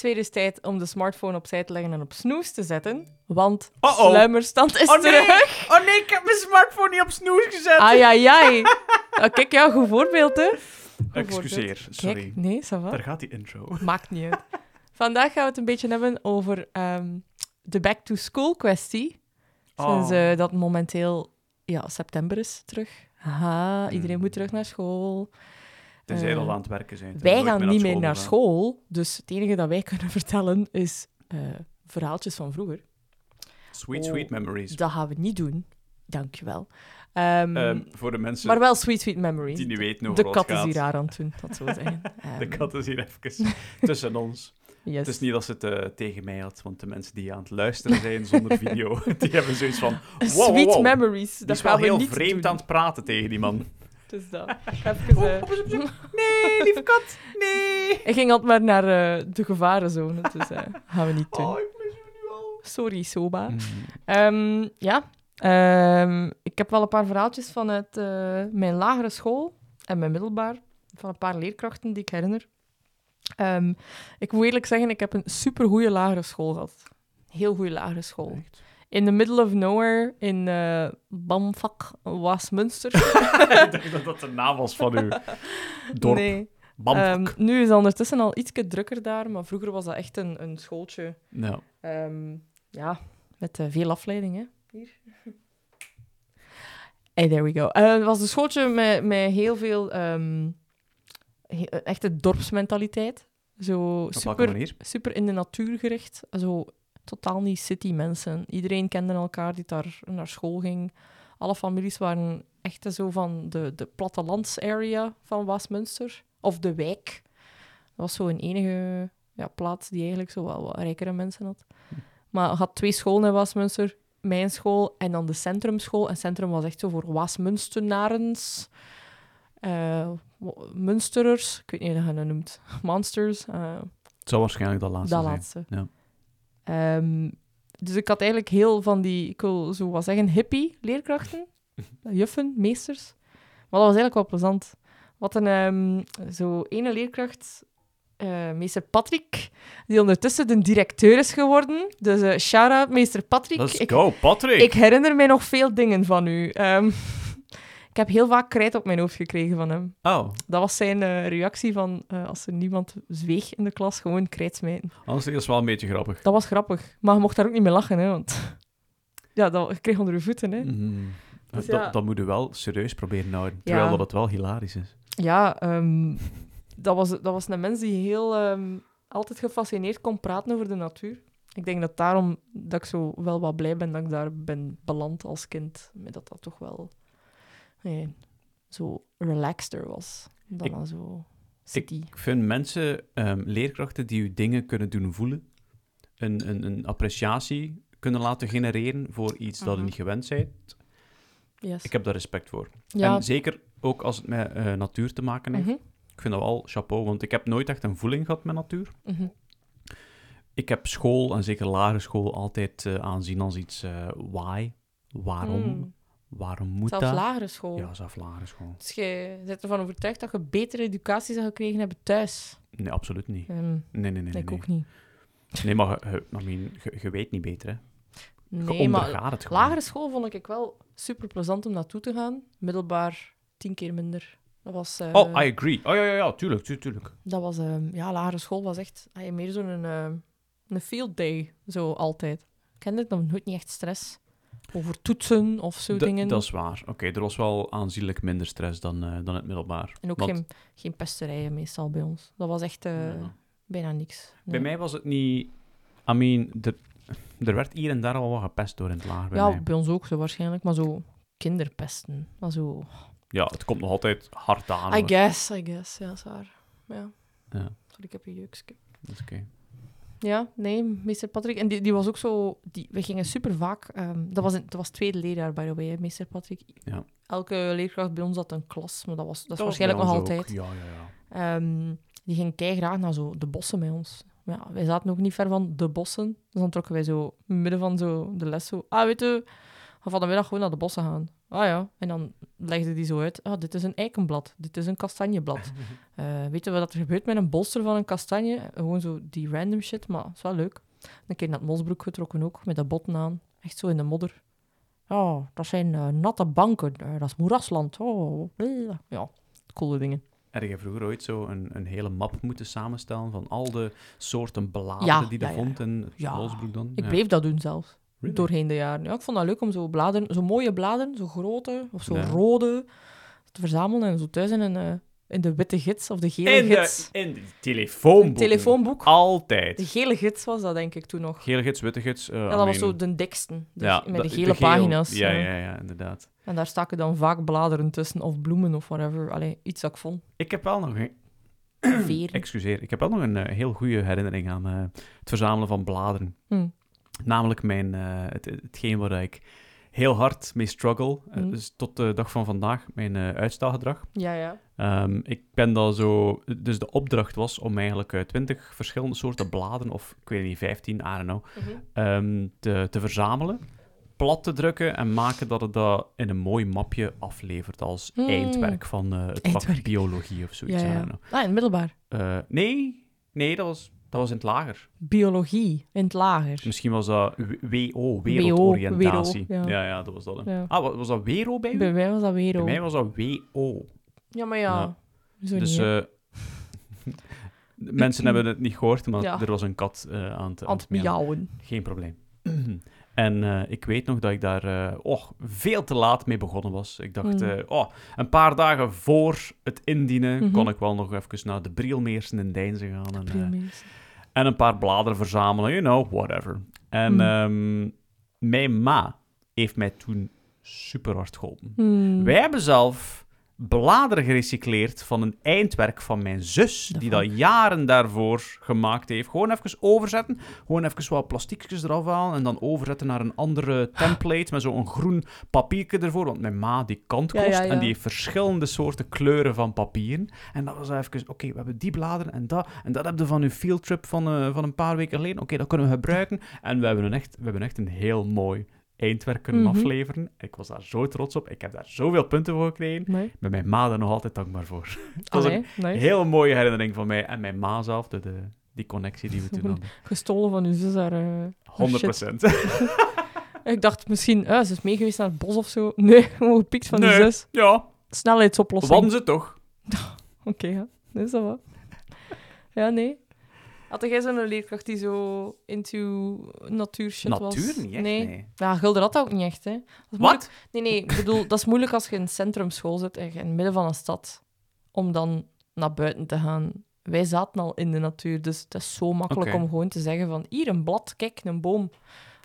Is weer eens tijd om de smartphone opzij te leggen en op snoes te zetten. Want Uh-oh. sluimerstand is Oh nee! terug. Oh nee, ik heb mijn smartphone niet op snoes gezet. Ai, ai, ai. Ah, kijk, ja, goed voorbeeld, hè. Goed Excuseer, voorbeeld. sorry. Kijk, nee, ça va. Daar gaat die intro. Maakt niet uit. Vandaag gaan we het een beetje hebben over ehm, de back-to-school kwestie. Sinds Oh. eh, dat momenteel ja, september is terug. Haha, iedereen Hmm. moet terug naar school. Tenzij Eh, al aan het werken zijn. Wij gaan niet meer naar school, dus het enige dat wij kunnen vertellen is eh, verhaaltjes van vroeger. Sweet, Oh, sweet memories. Dat gaan we niet doen, dankjewel. Ehm, Ehm, voor de mensen maar wel sweet, sweet memories. die niet weten over de kat het is gaat. hier aan het doen, dat zo zeggen. De Ehm, kat is hier even tussen ons. yes. Het is niet dat ze het eh, tegen mij had, want de mensen die aan het luisteren zijn zonder video, die hebben zoiets van... Wow, Sweet wow. memories, Die dat is wel we heel niet vreemd doen. aan het praten tegen die man. Dus dat. Even, Oh, eh, op eens, op eens. Nee, lieve kat, nee. Ik ging altijd maar naar eh, de gevarenzone, dus eh, gaan we niet doen. Oh, ik mis u nu al. Sorry, Soba. Mm. Ehm, ja, Ehm, ik heb wel een paar verhaaltjes vanuit eh, mijn lagere school en mijn middelbaar, van een paar leerkrachten die ik herinner. Ehm, ik moet eerlijk zeggen, ik heb een supergoeie lagere school gehad. Heel goede lagere school. Echt? In the middle of nowhere, in eh Bamfak, Waasmunster. ik dacht dat dat de naam was van uw dorp. Nee. Ehm, nu is het ondertussen al iets drukker daar, maar vroeger was dat echt een, een schooltje. Nou, Ehm, ja, met eh, veel afleiding, hè. Hier. Hey, there we go. Eh, het was een schooltje met, met heel veel ehm, he- echte dorpsmentaliteit. Zo super, super in de natuur gericht. Zo totaal niet city mensen. Iedereen kende elkaar die daar naar school ging. Alle families waren echt zo van de, de plattelandsarea van Waasmunster. Of de wijk. Dat was zo een enige ja, plaats die eigenlijk zo wel wat rijkere mensen had. Maar je had twee scholen in Waasmunster. Mijn school en dan de centrumschool. En centrum was echt zo voor Waasmunstenarens. eh, Munsterers. Ik weet niet hoe je dat noemt. Monsters. eh, Het zou waarschijnlijk dat laatste dat zijn. laatste. Ja. Ehm, dus ik had eigenlijk heel van die, ik wil zo wat zeggen, hippie leerkrachten. Juffen, meesters. Maar dat was eigenlijk wel plezant. Wat een ehm, zo ene leerkracht, eh, meester Patrick, die ondertussen de directeur is geworden. Dus eh shout-out, meester Patrick. Let's Ik, go, Patrick! ik herinner mij nog veel dingen van u. Ehm, ik heb heel vaak krijt op mijn hoofd gekregen van hem. Oh, Dat was zijn eh, reactie van eh, als er niemand zweeg in de klas, gewoon krijt smijten. anders is het wel een beetje grappig. Dat was grappig. Maar je mocht daar ook niet mee lachen, hè, want... Ja, dat je kreeg onder je voeten, hè. Mhm. Dus dat, ja. dat moet je wel serieus proberen houden, terwijl Ja. dat het wel hilarisch is. Ja, ehm, dat, was, dat was een mens die heel... ehm, altijd gefascineerd kon praten over de natuur. Ik denk dat daarom dat ik zo wel wat blij ben dat ik daar ben beland als kind. Met dat dat toch wel nee, zo relaxter was dan Ik- dan zo city. Ik vind mensen, ehm, leerkrachten die je dingen kunnen doen voelen, een, een, een appreciatie kunnen laten genereren voor iets dat je Mhm. niet gewend bent. yes. Ik heb daar respect voor. ja, En zeker ook als het met eh, natuur te maken heeft. mhm, Ik vind dat wel chapeau, want ik heb nooit echt een voeling gehad met natuur. mhm. Ik heb school, en zeker lagere school, altijd eh, aanzien als iets eh why. Waarom? Mm. Waarom moet Zelfs dat? lagere school. Ja, zelfs lagere school. Dus je bent ervan overtuigd dat je betere educatie zou gekregen hebben thuis. Nee, absoluut niet. Ehm, Nee, nee, nee. nee, ik nee. ook niet. Nee, maar je, je, I mean, je, je weet niet beter, hè. Je Nee, maar het gewoon. lagere school vond ik wel super plezant om naartoe te gaan. Middelbaar tien keer minder. Dat was, eh, Oh, I agree. Oh ja, ja, ja, tuurlijk, tu- tuurlijk. dat was ehm, ja, lagere school was echt ah, meer zo'n ehm, een field day, zo altijd. Ik kende het nog nooit niet echt stress. Over toetsen of zo dingen. Dat is waar. Oké, er was wel aanzienlijk minder stress dan, eh, dan het middelbaar. En ook Want geen, geen pesterijen meestal bij ons. Dat was echt eh, Ja. bijna niks. Bij mij was het niet... I mean, er, er werd hier en daar al wat gepest door in het lager bij ja, mij. bij ons ook zo waarschijnlijk, maar zo kinderpesten. Maar zo Ja, het komt nog altijd hard aan. I hoor. guess, I guess. Ja, dat is waar. Ja. Ja, Sorry, ik heb een jeukske. dat is oké. Ja, nee, meester Patrick. En die, die was ook zo... Die, we gingen super vaak... ehm, dat, was dat was tweede leerjaar, by the way, hè, meester Patrick. Ja. Elke leerkracht bij ons had een klas, maar dat, was, dat is waarschijnlijk bij nog ook. altijd. Ja, ja, ja. Ehm, die ging graag naar zo de bossen met ons. Maar Ja, wij zaten ook niet ver van de bossen. Dus dan trokken wij zo het midden van zo de les zo... Ah, weet je, van de middag gewoon naar de bossen gaan. Ah ja. En dan legde die zo uit. Ah, dit is een eikenblad, dit is een kastanjeblad. Eh weet je wat er gebeurt met een bolster van een kastanje? Gewoon zo die random shit, maar het is wel leuk. Een keer naar het Mosbroek getrokken ook, met dat botten aan. Echt zo in de modder. Oh, dat zijn eh, natte banken. Eh, dat is moerasland. Oh, ja, coole dingen. Heb je vroeger ooit zo een, een hele map moeten samenstellen van al de soorten bladeren Ja, die je ja, vond in het Mosbroek dan? Ik bleef dat doen zelfs. Really? Doorheen de jaren. Ja, ik vond dat leuk om zo bladeren, zo mooie bladeren, zo grote of zo Ja. rode, te verzamelen en zo thuis in, een, eh, in de witte gids of de gele In de, gids. in de telefoonboek. Altijd. De gele gids was dat, denk ik, toen nog. Gele gids, witte gids. eh, Ja, I dat was zo de dikste. De, ja, met de gele geel- pagina's. Ja, eh. ja, ja, inderdaad. En daar staken dan vaak bladeren tussen, of bloemen of whatever. Allee, iets dat ik vond. Ik heb wel nog een... Excuseer. Ik heb wel nog een heel goede herinnering aan het verzamelen van bladeren. Hm. Namelijk mijn, eh, het, hetgeen waar ik heel hard mee struggle. eh, Hm. dus tot de dag van vandaag, mijn eh, uitstelgedrag. Ja, ja. Ehm, ik ben dan zo... Dus de opdracht was om eigenlijk twintig verschillende soorten bladeren, of ik weet niet, 15, I don't know, Mhm. ehm, te, te verzamelen, plat te drukken en maken dat het dat in een mooi mapje aflevert als Mm. eindwerk van het vak biologie of Ja, zoiets. Ja. know. Ah, in het middelbaar. Nee, nee dat, was, dat was in het lager. Biologie, in het lager. Misschien was dat WO, wereldoriëntatie. WO, ja. ja. ja, dat was dat. Ja. Ah, wa- was dat Wero bij u? Bij mij was dat weer Bij mij was dat WO. Ja, maar ja. Ja. Zo Dus niet, eh, mensen hebben het niet gehoord, maar Ja. er was een kat eh, aan het, Aan het miauwen. Geen probleem. En eh, ik weet nog dat ik daar oh, veel te laat mee begonnen was. Ik dacht, Mm. eh, oh, een paar dagen voor het indienen Mhm. kon ik wel nog even naar de Brielmeersen in Deinzen gaan. En, en een paar bladeren verzamelen, you know, whatever. En Mm. ehm, mijn ma heeft mij toen super hard geholpen. Hmm. Wij hebben zelf bladeren gerecycleerd van een eindwerk van mijn zus, die dat jaren daarvoor gemaakt heeft. Gewoon even overzetten, gewoon even wat plastiekjes eraf halen en dan overzetten naar een andere template met zo'n groen papiertje ervoor, want mijn ma die kant kost ja, ja. en die heeft verschillende soorten kleuren van papieren. En dat was even, oké, we hebben die bladeren en dat, en dat hebben we van uw fieldtrip van, eh, van een paar weken geleden. Oké, dat kunnen we gebruiken. En we hebben, een echt, we hebben echt een heel mooi eindwerk kunnen Mhm. afleveren. Ik was daar zo trots op. Ik heb daar zoveel punten voor gekregen. Nee. Ben mijn ma daar nog altijd dankbaar voor. was Allee, nice. Een hele mooie herinnering van mij en mijn ma zelf, de, de- die connectie die we toen hadden. Gestolen van uw zus eh, haar 100 shit. Ik dacht misschien, ah, ze is mee geweest naar het bos of zo. Nee, gewoon gepikt van Nee. uw zus. ja, Snelheidsoplossing. wanden ze toch? Oké, ja. Is dat wel. Ja, nee. Had jij zo'n leerkracht die zo into natuurshit was? Natuur niet echt, nee. nee. Ja, Gulder had dat ook niet echt, hè. Wat? Nee, nee, ik bedoel, dat is moeilijk als je in een centrumschool zit en je in het midden van een stad, om dan naar buiten te gaan. Wij zaten al in de natuur, dus het is zo makkelijk om gewoon te zeggen van, hier een blad, kijk, een boom.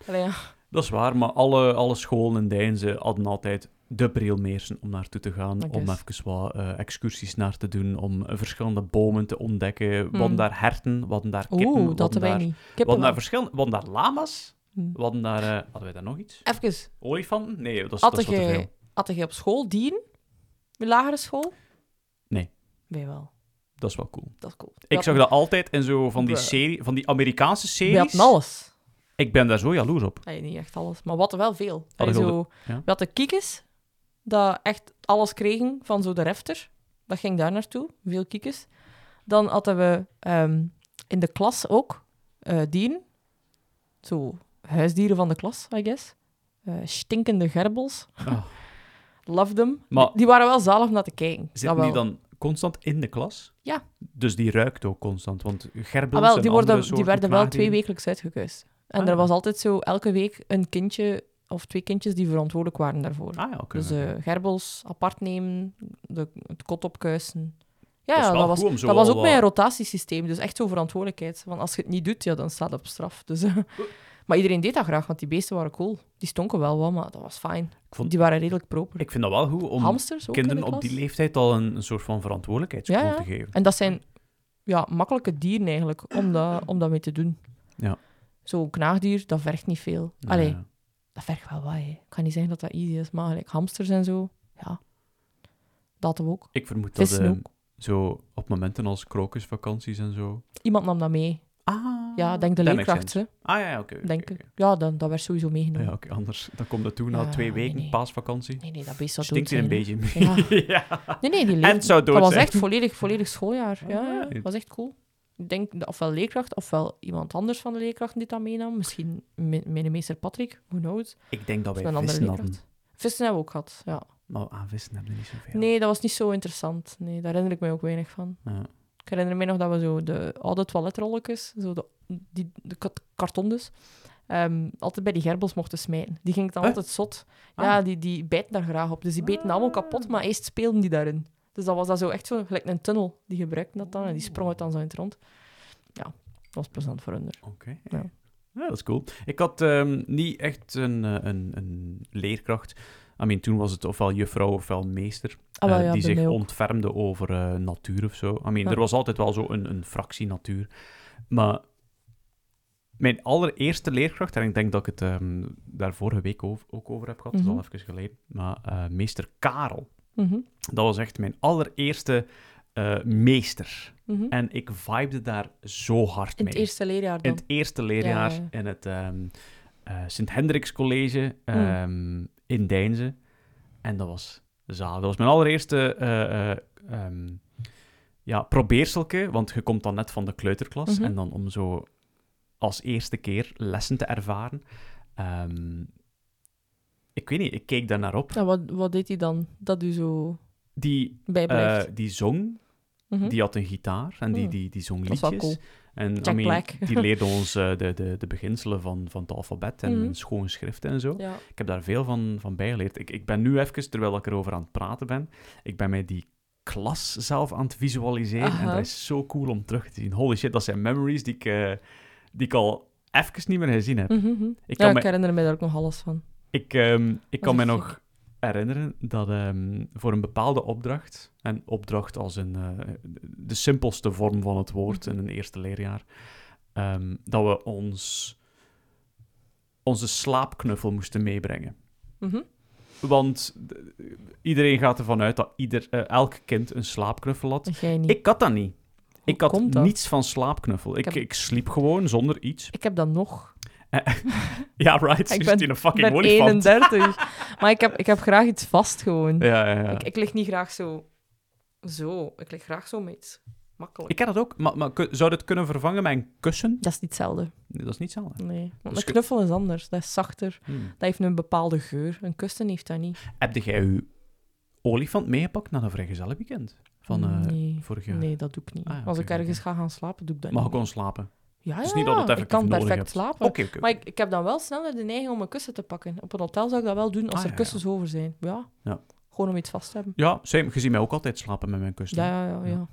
Allee, ja. Dat is waar, maar alle, alle scholen in Deinzen hadden altijd de Brielmeersen om naartoe te gaan, I om even wat eh, excursies naar te doen, om verschillende bomen te ontdekken. Hadden Hmm. daar herten, hadden daar kippen, Oeh, dat hebben wij niet. hadden daar verschillende, daar lama's, we hadden daar, eh, hadden wij daar nog iets? Even, Olifanten? Nee, dat is, dat is wat te veel. je, had je op school dieren? Bij lagere school? Nee. Wij wel. Dat is wel cool. Dat is cool. Ik zag dat altijd in zo van die, serie, van die Amerikaanse series. hadden alles. Ik ben daar zo jaloers op. Nee, niet echt alles, maar wat wel veel. Allee, zo, ja? We hadden kiekjes, dat echt alles kregen van zo de refter. Dat ging daar naartoe, veel kiekjes. Dan hadden we ehm, in de klas ook eh, dieren. Zo huisdieren van de klas, I guess. Eh, stinkende gerbels. Ah. Love them. Maar- Die, waren wel zalig om naar te kijken. Zitten die dan constant in de klas? Ja. Dus die ruikt ook constant, want gerbils Ah, wel, en die, worden, die werden wel twee wekelijks uitgekuist. En Ah, er was altijd zo elke week een kindje of twee kindjes die verantwoordelijk waren daarvoor. Ah ja. Dus eh, gerbels apart nemen, de, het kot opkuisen. Ja, Dat wel dat was, was ook wat- rotatiesysteem. Dus echt zo verantwoordelijkheid. Want als je het niet doet, ja, dan staat het op straf. Dus, eh, maar iedereen deed dat graag, want die beesten waren cool. Die stonken wel wat, maar dat was fijn. Vond, Die waren redelijk proper. ik vind dat wel goed om Hamsters kinderen de op die leeftijd al een, een soort van verantwoordelijkheidsgevoel Ja, ja. te geven. En dat zijn ja, makkelijke dieren eigenlijk, om dat, om dat mee te doen. Ja. Zo'n knaagdier, dat vergt niet veel. Allee. Dat vergt wel wat, hè. Ik kan niet zeggen dat dat easy is, maar gelijk hamsters en zo, ja. Dat ook. Ik vermoed dat eh, ook. zo op momenten als krokusvakanties en zo. Iemand nam dat mee. Ah, Ja, ik denk de leerkracht. Ah ja, ja, oké. ik. Ja, dan, dat werd sowieso Ah, meegenomen. Ja, oké, anders dan komt het toe na Ja, twee weken nee. paasvakantie. Nee, nee, dat beest zou Stinkt hier een beetje. hè. ja. Nee, nee, die En leer... het zou dood dat was echt volledig, volledig schooljaar. Ja, ja, Alright. dat was echt cool. Ik denk ofwel leerkracht, ofwel iemand anders van de leerkrachten die dat meenam. Misschien mijn meester Patrick, who knows. Ik denk dat wij een andere vissen hadden. leerkracht. Vissen hebben we ook gehad, ja. Maar aan vissen hebben we niet zoveel. Nee, dat was niet zo interessant. Nee, daar herinner ik me ook weinig van. Ja. Ik herinner me nog dat we zo de oude toiletrolletjes, zo de, die, de ka- karton dus, ehm, altijd bij die gerbels mochten smijten. Die ging dan Huh? altijd zot. Ah. Ja, die, die bijten daar graag op. Dus die beten allemaal kapot, maar eerst speelden die daarin. Dus dat was dat zo echt zo, gelijk een tunnel. Die gebruikten dat dan en die sprongen dan zo in het rond. Ja, dat was plezant voor hun. Oké. Ja. Ja, dat is cool. Ik had ehm, niet echt een, eh, een, een leerkracht. I mean, toen was het ofwel juffrouw ofwel meester. Ah, wel, eh, die zich ontfermde over eh, natuur of zo. I mean, Ja. er was altijd wel zo een, een fractie natuur. Maar mijn allereerste leerkracht, en ik denk dat ik het ehm, daar vorige week over- ook over heb gehad, dat is Mhm. al even geleden, maar meester Karel. Mhm, Dat was echt mijn allereerste eh, meester. mhm. En ik vibede daar zo hard In mee. het eerste leerjaar In dan. het eerste leerjaar Ja, ja. in het ehm Sint-Hendriks College ehm, in Deinze. En dat was zalig. Dat was mijn allereerste eh, eh, ehm, ja, probeerselke, want je komt dan net van de kleuterklas. Mhm. En dan om zo als eerste keer lessen te ervaren. ehm, ik weet niet, ik keek daar naar op. En wat, wat deed hij dan? Dat u zo Die, bijblijft. eh, die zong, Mhm. die had een gitaar en die, Hmm. die, die zong Dat is wel liedjes. cool. En I mean, die leerde ons eh, de, de, de beginselen van, van het alfabet en Mhm. schoon schriften en zo. Ja. Ik heb daar veel van, van bijgeleerd. Ik, ik ben nu even, terwijl ik erover aan het praten ben, ik ben mij die klas zelf aan het visualiseren. En dat is zo cool om terug te zien. Holy shit, dat zijn memories die ik, eh, die ik al even niet meer gezien heb. Mhm, mhm. Ik ja, kan, ik me, herinner me daar ook nog alles van. Ik, ehm, ik kan me nog herinneren dat ehm, voor een bepaalde opdracht, en opdracht als een, eh, de simpelste vorm van het woord Mhm. in een eerste leerjaar, ehm, dat we ons, onze slaapknuffel moesten meebrengen. Mhm. Want d- iedereen gaat ervan uit dat ieder, eh, elk kind een slaapknuffel had. Ik had dat niet. Ik had niets van slaapknuffel. Ik, heb- ik sliep gewoon zonder iets. Ik heb dat nog. Ja, right. Ik Je ben- in een fucking ben olifant. 31. maar ik heb, ik heb graag iets vast gewoon. Ja, ja, ja. Ik, ik lig niet graag zo... Zo. Ik lig graag zo met iets. Makkelijk. Ik heb dat ook, maar, maar zou dit kunnen vervangen met een kussen? Dat is niet hetzelfde. Nee, dat is niet hetzelfde. Nee. Want Dus een knuffel is anders. Dat is zachter. Hmm. Dat heeft een bepaalde geur. Een kussen heeft dat niet. Heb jij uw olifant meegepakt naar een vrijgezellenweekend? Van eh, nee. vorig jaar? Nee, dat doe ik niet. Ah, ja, Als ik ergens ga gaan slapen, doe ik dat Mag niet. ik gewoon slapen? Ja, ja, Het is niet dat het ja. Ik kan perfect hebt. slapen. Maar ik, ik heb dan wel sneller de neiging om een kussen te pakken. Op een hotel zou ik dat wel doen als Ah, er ja, kussens over zijn. Ja. Ja. Gewoon om iets vast te hebben. Ja, same. Je ziet mij ook altijd slapen met mijn kussen. Ja, ja, ja. ja.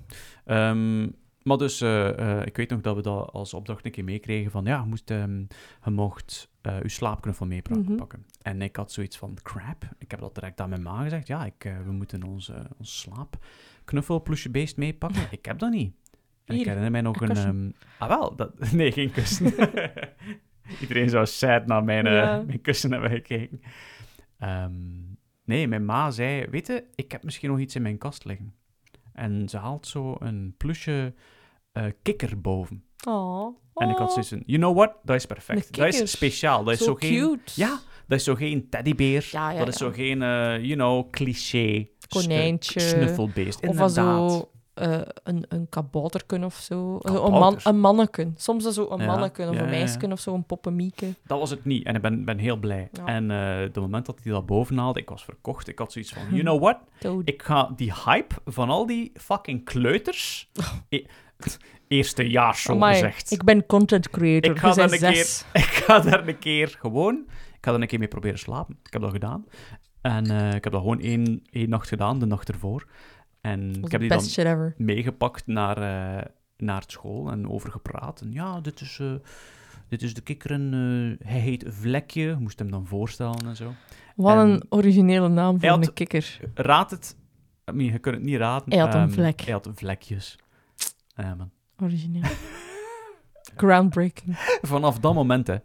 Ehm, maar dus, eh, eh, ik weet nog dat we dat als opdracht een keer meekregen van, ja, je, moest, ehm, je mocht eh, je slaapknuffel meepakken. Mhm. En ik had zoiets van, crap. Ik heb dat direct aan mijn ma gezegd. Ja, ik, we moeten ons, eh, ons slaapknuffel plusje beest meepakken. ik heb dat niet. En ik herinner mij nog een ehm, ah, wel. Dat, nee, geen kussen. Iedereen zou sad naar mijn, eh, mijn kussen hebben gekeken. Ehm, nee, mijn ma zei, weet je, ik heb misschien nog iets in mijn kast liggen. En ze haalt zo een plusje eh, kikker boven. Oh. En ik had zoiets van, you know what, dat is perfect. Dat is speciaal. Dat is zo, zo, geen... cute. Ja, dat is zo geen teddybeer. Ja, ja, dat is zo geen, eh, you know, cliché. Konijntje. Snuffelbeest, Of inderdaad. zo eh, een, een kabouterken of zo. Zo Een, man, een manneken. Soms is zo een Ja, manneken of ja, een ja. meisje of zo, een poppemieke. Dat was het niet. En ik ben, ben heel blij. En eh de moment dat hij dat boven haalde, ik was verkocht. Ik had zoiets van, you know what? Ik ga die hype van al die fucking kleuters... E eerste jaar, zo Amai, gezegd. Ik ben content creator. Ik ga bent een keer-. Ik ga daar een keer gewoon... Ik ga daar een keer mee proberen slapen. Ik heb dat gedaan. En eh, ik heb dat gewoon één, één nacht gedaan, de nacht ervoor. En ik heb de die dan meegepakt naar, eh, naar school en over gepraat. En ja, dit is, eh, dit is de kikker en eh, hij heet Vlekje. Je moest hem dan voorstellen en zo. Wat En- een originele naam voor had- een kikker. Raad het. I mean, je kunt het niet raden. Hij had een Ehm, vlek. Hij had vlekjes. Origineel. Groundbreaking. Vanaf dat moment, hè,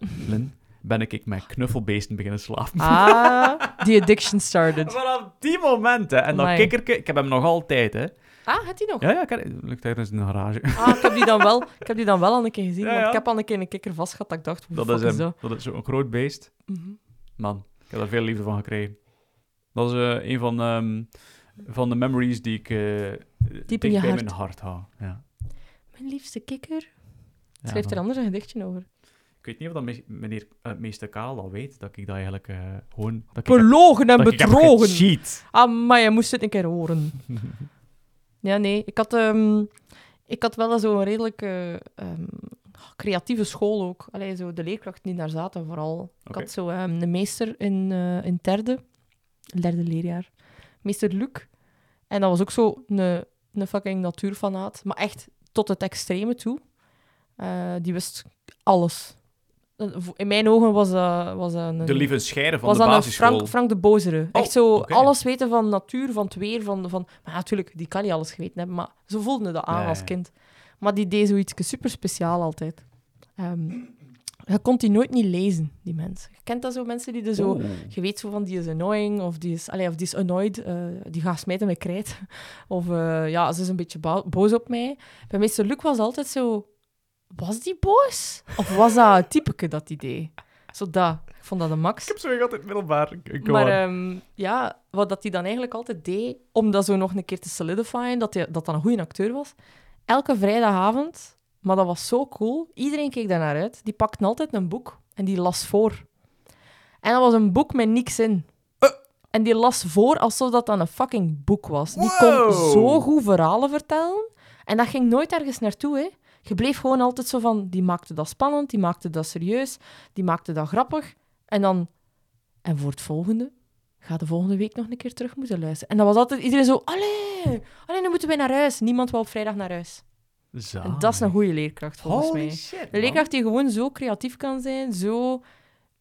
ben ik met knuffelbeesten beginnen slapen. Ah, the addiction started. Vanaf die moment, hè. En dat Amai. kikkerke, ik heb hem nog altijd, hè. Ah, had hij nog? Ja, ja, kijk, ligt ergens in de garage. Ah, ik heb die dan wel, ik heb die dan wel al een keer gezien. Ja, Want ja. ik heb al een keer een kikker vast gehad dat ik dacht, hoe Dat is is, hem. dat? Dat is zo'n groot beest. Mhm. Man, ik heb daar veel liefde van gekregen. Dat is eh, een van, ehm, van de memories die ik uh, dicht in je hart. mijn hart hou. Ja. Mijn liefste kikker. Ja, Schrijft er anders een gedichtje over. Ik weet niet of dat me- meneer uh, meester Kaal al weet, dat ik dat eigenlijk eh, gewoon... Dat ik heb- Belogen en dat bedrogen. Ah, maar je moest het een keer horen. Ja, nee. Ik had, ehm, ik had wel zo'n redelijk eh, ehm, creatieve school ook. Allee, zo de leerkrachten die daar zaten vooral. Ik had zo ehm, een meester in, eh in derde, derde leerjaar. Meester Luc. En dat was ook zo een, een fucking natuurfanaat. Maar echt tot het extreme toe. Eh, die wist alles. Eh, In mijn ogen was dat, was dat een... De lieve scheiden van de basisschool. Frank, Frank de Bozere. Oh, Echt zo alles weten van natuur, van het weer, van, van... Maar natuurlijk, die kan niet alles geweten hebben, maar zo voelde dat aan als kind. Maar die deed zoiets super speciaal altijd. Ehm, je kon die nooit niet lezen, die mensen. Je kent dat zo, mensen die er zo... Oeh. Je weet zo van, die is annoying, of die is, allee, of die is annoyed, eh, die gaat smijten met krijt. Of eh, ja, ze is een beetje boos op mij. Bij meester Luc was altijd zo... Was die boos? Of was dat het typeke dat die deed? Zo dat. Ik vond dat de max. Ik heb zo altijd middelbaar. Maar ehm, ja, wat dat hij dan eigenlijk altijd deed, om dat zo nog een keer te solidifyen, dat hij dat dan een goede acteur was. Elke vrijdagavond, maar dat was zo cool, iedereen keek daar naar uit, die pakte altijd een boek en die las voor. En dat was een boek met niks in. Eh. En die las voor alsof dat dan een fucking boek was. Die kon zo goed verhalen vertellen. En dat ging nooit ergens naartoe, hè. Je bleef gewoon altijd zo van... Die maakte dat spannend, die maakte dat serieus, die maakte dat grappig. En dan... En voor het volgende ga de volgende week nog een keer terug moeten luisteren. En dat was altijd iedereen zo... Allee, allee, nu moeten wij naar huis. Niemand wil op vrijdag naar huis. En dat is een goede leerkracht, volgens Holy mij. shit, leerkracht die gewoon zo creatief kan zijn, zo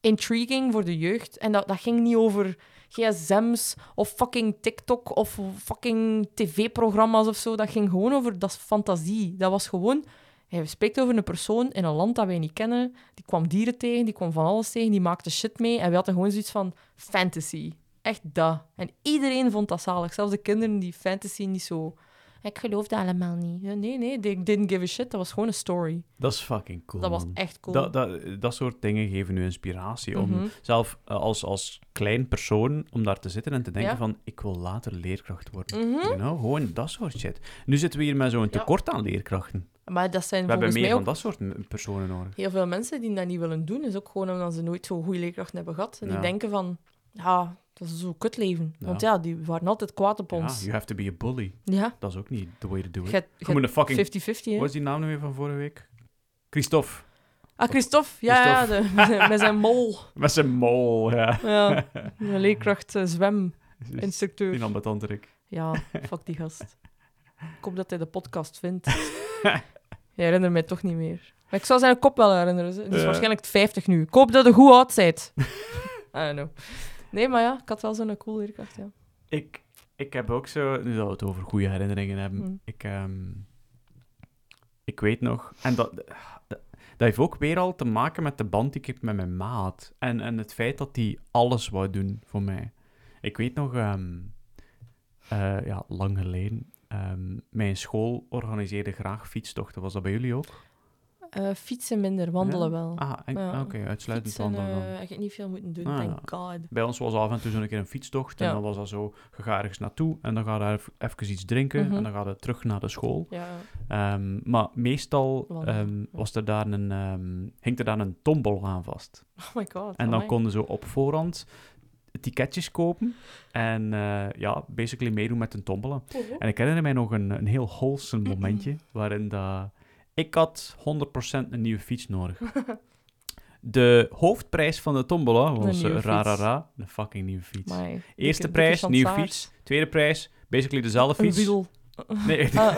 intriguing voor de jeugd. En dat, dat ging niet over gsm's of fucking TikTok of fucking tv-programma's of zo. Dat ging gewoon over, dat is fantasie. Dat was gewoon, hij spreekt over een persoon in een land dat wij niet kennen. Die kwam dieren tegen, die kwam van alles tegen, die maakte shit mee. En we hadden gewoon zoiets van fantasy. Echt dat. En iedereen vond dat zalig. Zelfs de kinderen die fantasy niet zo... Ik geloof dat allemaal niet. Nee, nee, they didn't give a shit. Dat was gewoon een story. Dat is fucking cool, Dat was man. echt cool. Dat, dat, dat soort dingen geven nu inspiratie om Mhm. zelf eh, als, als klein persoon om daar te zitten en te denken Ja. van ik wil later leerkracht worden. You know? Gewoon dat soort shit. Nu zitten we hier met zo'n tekort aan leerkrachten. Maar dat zijn We hebben volgens meer mij van ook dat soort personen nodig. heel veel mensen die dat niet willen doen. is ook gewoon omdat ze nooit zo'n goede leerkrachten hebben gehad. En die Ja. denken van, ja, dat is zo'n kutleven. Ja. Want ja, die waren altijd kwaad op Ja, ons. you have to be a bully. Ja, Dat is ook niet the way to do it. je moet een fucking... hebt 50-50, hè. Wat is die naam nu weer van vorige week? Christophe. Ah, Christophe. Ja, ja de, met, zijn, mol. Met zijn mol, ja. Ja, een leerkracht eh, zweminstructeur. Die ambetanterik. Ja, fuck die gast. Ik hoop dat hij de podcast vindt. Je herinnert mij toch niet meer. Maar ik zou zijn kop wel herinneren. is Ja. waarschijnlijk 50 nu. Ik hoop dat je goed oud bent. I don't know. Nee, maar ja, ik had wel zo'n cool leerkracht, ja. Ik, ik heb ook zo, nu dat we het over goede herinneringen hebben, Mm. ik, ehm, ik weet nog, en dat, dat, heeft ook weer al te maken met de band die ik heb met mijn maat. En, en het feit dat hij alles wou doen voor mij. Ik weet nog, ehm, eh, ja, lang geleden, ehm, mijn school organiseerde graag fietstochten. Was dat bij jullie ook? Eh, fietsen minder, wandelen Ja? wel. Ah, Ja. oké, uitsluitend Fietsen, wandelen dan. eh, heb niet veel moeten doen, Ah, thank ja. god. Bij ons was af en toe zo'n keer een fietstocht. En dan was dat zo, je gaat ergens naartoe en dan ga je even, iets drinken. Mhm. En dan ga je terug naar de school. Ja, Ehm, maar meestal ja. was er daar een, hing er daar een tombol aan vast. oh my god. En dan konden ze op voorhand ticketjes kopen. En eh, ja, basically meedoen met een tombola. En ik herinner mij nog een, een heel wholesome momentje. waarin dat, ik had 100% een nieuwe fiets nodig. De hoofdprijs van de tombola was nieuwe eh, ra, ra, fiets. ra, een fucking nieuwe fiets. Eerste dikke prijs, nieuwe chansaard. fiets. Tweede prijs, basically dezelfde Een fiets. wiel. Nee, Ah.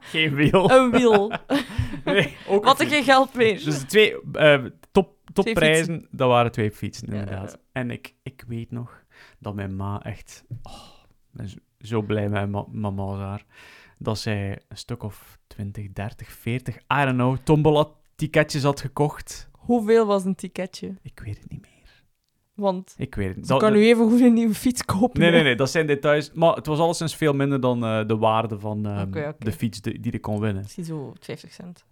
geen wiel. een wiel. Nee, ook Wat een er geen geld meer. Dus de twee eh, top, topprijzen, dat waren twee fietsen, inderdaad. ja. En ik, ik weet nog dat mijn ma echt... Oh, zo, blij met mijn ma- mama was. Dat zij een stuk of 20, 30, 40, I don't know, tombola-ticketjes had gekocht. Hoeveel was een ticketje? Ik weet het niet meer. Want Ik weet het niet. ze Dat- kan nu even goed een nieuwe fiets kopen. Nee, nee, nee, dat zijn details. Maar het was alleszins veel minder dan eh, de waarde van ehm, de fiets die, die ik kon winnen. Is die zo 50 cent?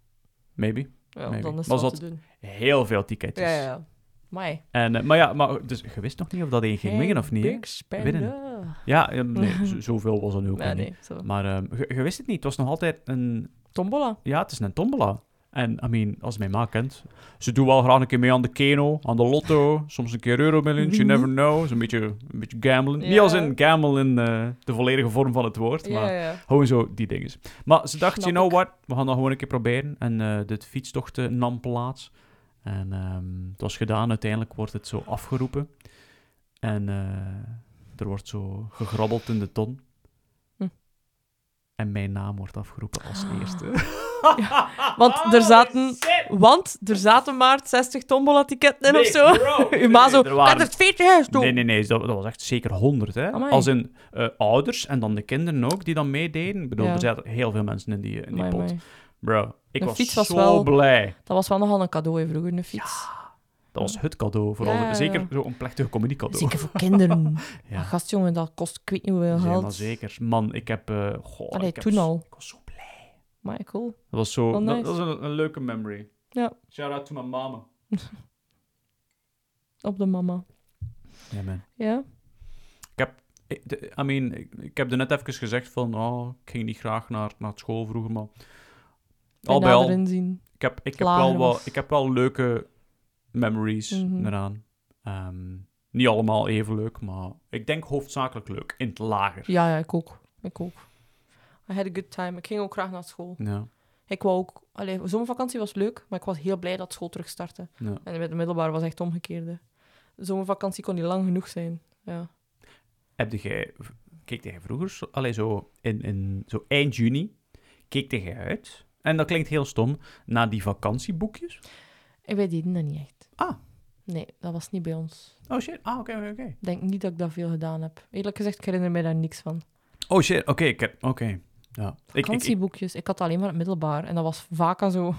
Maybe. Ja, Maybe. dan is Maar doen. Heel veel tickets. Ja, ja. Mai. En, eh, maar ja, maar, dus je wist nog niet of dat één ging winnen of niet. Big. Winnen. Ja, nee, zoveel was er nu ook Nee, niet. nee. Maar ehm, je, je wist het niet. Het was nog altijd een... Tombola. Ja, het is een tombola. En, I mean, als mijn ma kent, ze doet wel graag een keer mee aan de keno, aan de lotto, soms een keer Euromillions, you never know. Zo'n beetje, een beetje gamblen. Niet als in gamble in eh, de volledige vorm van het woord, maar Ja, ja. gewoon zo die dingen. Maar ze dacht, you know what, we gaan dat gewoon een keer proberen. En eh de fietstocht eh, nam plaats. En ehm, het was gedaan, uiteindelijk wordt het zo afgeroepen. En er wordt zo gegrabbeld in de ton. En mijn naam wordt afgeroepen als eerste. Want er zaten... Want er zaten maar 60 tombola-ticketten in of zo. Uw ma zo... er waren- het 40 huis doen? Nee, nee, nee, dat, dat was echt zeker 100. Hè? Amai. Als in eh, ouders en dan de kinderen ook die dan meededen. Ik bedoel, Ja. er zaten heel veel mensen in die, in die Amai, pot. amai. Bro, ik De was, fiets was zo wel- blij. Dat was wel nogal een cadeau hè, vroeger, een fiets. Dat was het cadeau. Vooral, Ja, ja, ja. Zeker zo'n plechtige communiecadeau. Zeker voor kinderen. Ja. Maar Gast, jongen, dat kost ik weet niet hoeveel Ja, geld. maar zeker. Man, ik heb... eh goh, Allee, ik heb toen zo- al. Ik was zo blij. Maar cool. Dat was zo... Dat, dat is een, een leuke memory. Ja. Shout out to my mama. Op de mama. Ja, man. Ja? Ik, de- I mean, ik, heb er net even gezegd van... Oh, ik ging niet graag naar, naar school vroeger, maar... Al bij al, zien. ik heb, ik, heb wel was. ik heb wel leuke memories Mhm. eraan. Ehm, niet allemaal even leuk, maar ik denk hoofdzakelijk leuk. In het lager. Ja, ja, ik ook. Ik ook. I had a good time. Ik ging ook graag naar school. Ja, Ik wou ook... Allee, zomervakantie was leuk, maar ik was heel blij dat school terug startte. ja. En met de middelbare was echt omgekeerde. De zomervakantie kon niet lang genoeg zijn. Ja. Heb jij... Keek jij vroeger... Allee, zo, in, in, zo eind juni... Keek jij uit... En dat klinkt heel stom... Naar die vakantieboekjes? Wij deden dat niet echt. Ah. Nee, dat was niet bij ons. Oh shit. Ah, oké, oké, oké. Ik denk niet dat ik dat veel gedaan heb. Eerlijk gezegd, ik herinner mij daar niks van. Oh shit, oké. ik heb- Oké. Ja. Ik, ik, ik, Vakantieboekjes. Ik had alleen maar het middelbaar. En dat was vaak al zo...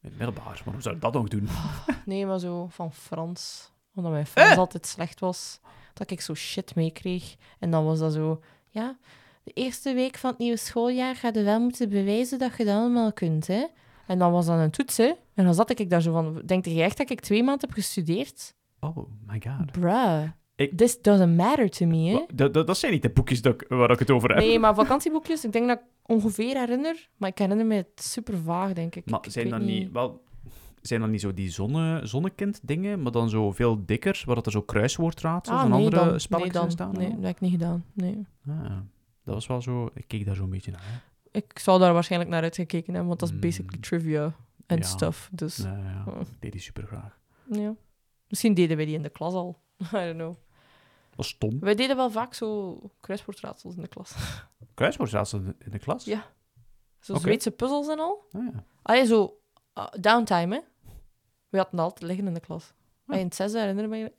middelbaar, waarom zou ik dat nog doen? Nee, maar zo van Frans. Omdat mijn Frans Eh? altijd slecht was. Dat ik zo shit meekreeg. En dan was dat zo... Ja, de eerste week van het nieuwe schooljaar ga je wel moeten bewijzen dat je dat allemaal kunt, hè. En dan was dat een toets, hè. En dan zat ik daar zo van... Denk je echt dat ik twee maanden heb gestudeerd? Oh my god. Bruh. Ik- This doesn't matter to me, hè. Dat, dat, dat zijn niet de boekjes dat waar ik het over heb. Nee, maar vakantieboekjes, ik denk dat ik ongeveer herinner. Maar ik herinner me het super vaag, denk ik. Maar Ik zijn dat niet... Wel, zijn dat niet zo die zonne, zonnekind dingen, maar dan zo veel dikker, waar dat er zo kruiswoordraadsels Ah, en nee, andere dan. spelletjes nee, in dan. staan? Nee, dat heb ik niet gedaan. Nee. Ah, dat was wel zo... Ik keek daar zo een beetje naar. hè. Ik zou daar waarschijnlijk naar uitgekeken hebben, want dat is Mm. basically trivia en Ja. stuff. Dus Nee, ja, Oh. deed die super graag. ja. Misschien deden wij die in de klas al. I don't know. Dat was stom. Wij deden wel vaak zo kruiswoordraadsels in de klas. Kruiswoordraadsels in de klas? Ja. Zo Oké. Zweedse puzzels en al. Ah, ja. Allee, zo uh, downtime, hè. We hadden dat altijd liggen in de klas. Ah. En in het zesde herinner,